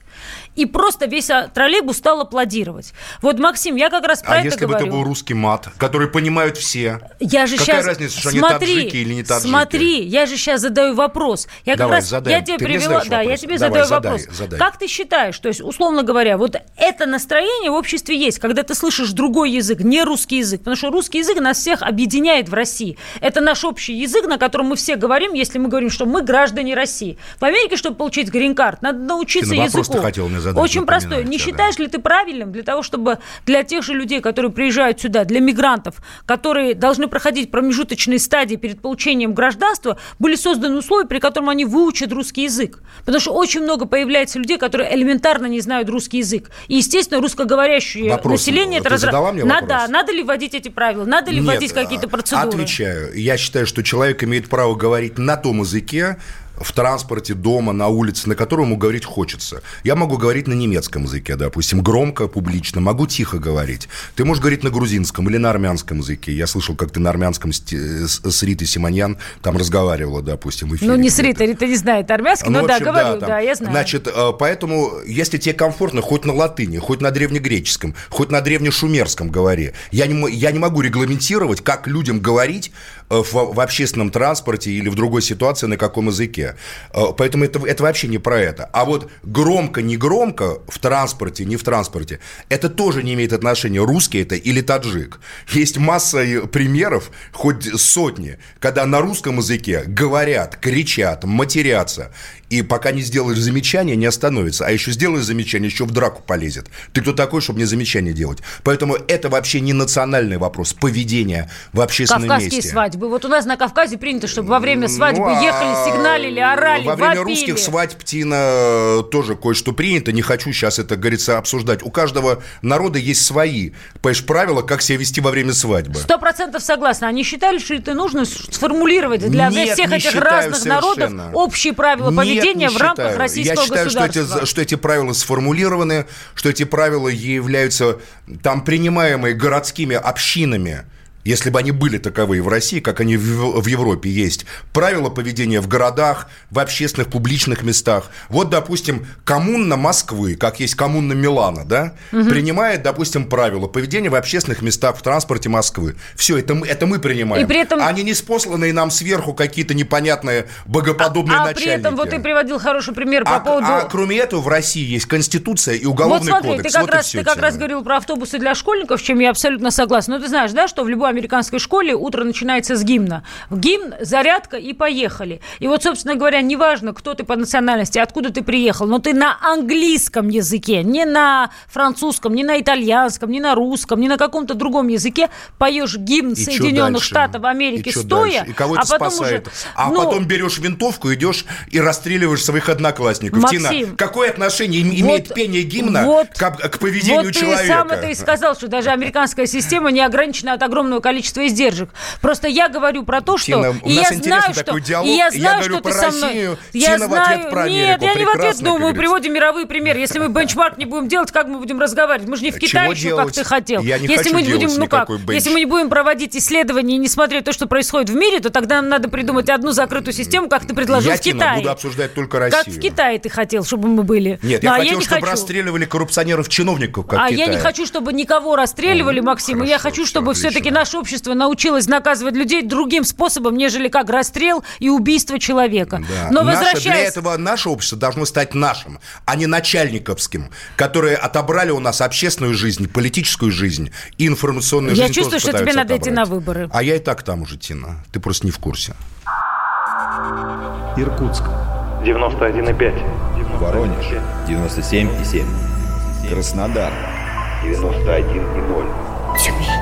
Speaker 3: И просто весь а, троллейбус стал аплодировать. Вот, Максим, я как раз про
Speaker 2: А
Speaker 3: это
Speaker 2: если бы
Speaker 3: говорю.
Speaker 2: это был русский мат, который понимают все?
Speaker 3: Я же
Speaker 2: Какая
Speaker 3: сейчас...
Speaker 2: разница, что они
Speaker 3: смотри,
Speaker 2: таджики или не таджики?
Speaker 3: Смотри, я же сейчас задаю вопрос. Я как
Speaker 2: Давай,
Speaker 3: раз,
Speaker 2: задай.
Speaker 3: я тебе
Speaker 2: Ты
Speaker 3: привела, да, я
Speaker 2: вопрос?
Speaker 3: тебе
Speaker 2: Давай,
Speaker 3: задаю
Speaker 2: задай,
Speaker 3: вопрос.
Speaker 2: задай.
Speaker 3: Как ты считаешь, то есть, условно говоря, вот это настроение в обществе есть, когда ты слышишь другой язык, не русский язык, потому что русский язык нас всех объединяет в России. Это наш общий язык, на котором мы все говорим, если мы говорим, что мы граждане России. В Америке, чтобы получить грин-карт, надо научиться
Speaker 2: Ты на
Speaker 3: языку.
Speaker 2: хотел мне задать,
Speaker 3: Очень простой. Не
Speaker 2: да.
Speaker 3: считаешь ли ты правильным для того, чтобы для тех же людей, которые приезжают сюда, для мигрантов, которые должны проходить промежуточные стадии перед получением гражданства, были созданы условия, при котором они выучат русский язык? Потому что очень много появляется людей, которые элементарно не знают русский язык. И, естественно, русскоговорящее
Speaker 2: Вопрос.
Speaker 3: население...
Speaker 2: Ты
Speaker 3: это
Speaker 2: задала мне
Speaker 3: надо,
Speaker 2: вопрос?
Speaker 3: надо ли вводить эти правила? Надо ли вводить
Speaker 2: Нет,
Speaker 3: какие-то
Speaker 2: а,
Speaker 3: процедуры?
Speaker 2: Отвечаю. Я считаю, что человек имеет право говорить на том языке, в транспорте, дома, на улице, на котором ему говорить хочется. Я могу говорить на немецком языке, допустим, громко, публично, могу тихо говорить. Ты можешь говорить на грузинском или на армянском языке. Я слышал, как ты на армянском с, Ритой Симоньян там разговаривала, допустим, в эфире.
Speaker 3: Ну, не с. Ритой, Рита не знает армянский,
Speaker 2: Ну,
Speaker 3: но
Speaker 2: в
Speaker 3: да,
Speaker 2: общем,
Speaker 3: говорю,
Speaker 2: там.
Speaker 3: да, я знаю.
Speaker 2: Значит, э, поэтому, если тебе комфортно, хоть на латыни, хоть на древнегреческом, хоть на древнешумерском говори. Я не, я не могу регламентировать, как людям говорить в, в общественном транспорте или в другой ситуации на каком языке. Э, Поэтому это, это вообще не про это. А вот громко, не громко в транспорте, не в транспорте, это тоже не имеет отношения, русский это или таджик. Есть масса э, примеров, хоть сотни, когда на русском языке говорят, кричат, матерятся, и пока не сделаешь замечание, не остановится. А еще сделаешь замечание, еще в драку полезет. Ты кто такой, чтобы мне замечание делать? Поэтому это вообще не национальный вопрос, поведение в общественном
Speaker 3: Кавказские
Speaker 2: месте.
Speaker 3: свадьбы. Вот у нас на Кавказе принято, чтобы во время свадьбы
Speaker 2: Ну, а
Speaker 3: ехали, сигналили, орали,
Speaker 2: Во время
Speaker 3: вопили.
Speaker 2: русских свадьб, Птина, э, тоже кое-что принято. Не хочу сейчас это, говорится, обсуждать. У каждого народа есть свои, понимаешь, правила, как себя вести во время свадьбы.
Speaker 3: Сто процентов согласна. Они считали, что это нужно сформулировать для
Speaker 2: Нет,
Speaker 3: всех этих разных народов общие правила
Speaker 2: Нет,
Speaker 3: поведения
Speaker 2: не
Speaker 3: в рамках
Speaker 2: считаю.
Speaker 3: российского
Speaker 2: Я считаю, что
Speaker 3: государства.
Speaker 2: эти, что эти правила сформулированы, что эти правила являются там принимаемые городскими общинами. Если бы они были таковые в России, как они в Европе есть, правила поведения в городах, в общественных публичных местах. Вот, допустим, коммуна Москвы, как есть коммуна Милана, да, принимает, допустим, правила поведения в общественных местах, в транспорте Москвы. Все, это мы, это мы принимаем.
Speaker 3: И при этом-
Speaker 2: Они не спосланные нам сверху какие-то непонятные богоподобные
Speaker 3: а
Speaker 2: начальники.
Speaker 3: при этом вот ты приводил хороший пример по
Speaker 2: А,
Speaker 3: поводу...
Speaker 2: а кроме этого в России есть Конституция и
Speaker 3: Вот
Speaker 2: Уголовный
Speaker 3: смотри,
Speaker 2: кодекс.
Speaker 3: ты как,
Speaker 2: вот
Speaker 3: раз, ты как раз говорил про автобусы для школьников, с чем я абсолютно согласна. Но ты знаешь, да, что в любой американской школе утро начинается с гимна. Гимн, зарядка и поехали. И вот, собственно говоря, неважно, кто ты по национальности, откуда ты приехал, но ты на английском языке, не на французском, не на итальянском, не на русском, не на каком-то другом языке поешь гимн
Speaker 2: И
Speaker 3: Соединенных? Штатов Америки
Speaker 2: И
Speaker 3: стоя,
Speaker 2: дальше? И кого
Speaker 3: а потом
Speaker 2: спасает?
Speaker 3: уже...
Speaker 2: А
Speaker 3: ну,
Speaker 2: потом берешь винтовку, идешь и расстреливаешь своих одноклассников.
Speaker 3: Максим,
Speaker 2: Тина, какое отношение им- имеет
Speaker 3: вот-
Speaker 2: пение гимна
Speaker 3: вот-
Speaker 2: к, к поведению
Speaker 3: вот
Speaker 2: человека?
Speaker 3: ты сам это и сказал, что даже американская система не ограничена от огромного количества издержек. Просто я говорю про то, что...
Speaker 2: Тина, у
Speaker 3: и я знаю,
Speaker 2: такой
Speaker 3: что...
Speaker 2: диалог,
Speaker 3: и я
Speaker 2: я
Speaker 3: знаю,
Speaker 2: говорю
Speaker 3: что ты со мной...
Speaker 2: Россию,
Speaker 3: я
Speaker 2: Тина
Speaker 3: знаю... Нет,
Speaker 2: Америку.
Speaker 3: я не в ответ,
Speaker 2: как говорится.
Speaker 3: приводим мировые примеры. Если мы бенчмарк не будем делать, как мы будем разговаривать? Мы же не в
Speaker 2: Чего
Speaker 3: Китае еще, как
Speaker 2: делать?
Speaker 3: ты хотел.
Speaker 2: Я не
Speaker 3: если
Speaker 2: хочу
Speaker 3: мы не будем, ну как,
Speaker 2: бенч.
Speaker 3: если мы не будем проводить исследования и не смотреть то, что происходит в мире, то тогда нам надо придумать одну закрытую систему, как ты предложил
Speaker 2: Я,
Speaker 3: в Китае.
Speaker 2: буду обсуждать только
Speaker 3: Как
Speaker 2: Россию.
Speaker 3: в Китае ты хотел, чтобы мы были.
Speaker 2: Нет,
Speaker 3: Ну,
Speaker 2: я
Speaker 3: а
Speaker 2: хотел,
Speaker 3: не
Speaker 2: чтобы
Speaker 3: хочу.
Speaker 2: расстреливали коррупционеров-чиновников, как
Speaker 3: а я не хочу, чтобы никого расстреливали, Максим. и я хочу, чтобы все-таки наше общество научилось наказывать людей другим способом, нежели как расстрел и убийство человека.
Speaker 2: Да.
Speaker 3: Но
Speaker 2: Наше-
Speaker 3: возвращаясь...
Speaker 2: для этого наше общество должно стать нашим, а не начальниковским, которые отобрали у нас общественную жизнь, политическую жизнь и информационную
Speaker 3: Я
Speaker 2: жизнь.
Speaker 3: чувствую,
Speaker 2: тоже
Speaker 3: что тебе надо идти
Speaker 2: отобрать.
Speaker 3: на выборы.
Speaker 2: А я и так там уже, Тина. Ты просто не в курсе.
Speaker 6: Иркутск.
Speaker 7: 91,5.
Speaker 6: Воронеж. 97,7. Краснодар.
Speaker 7: 91,0.
Speaker 5: Тюмень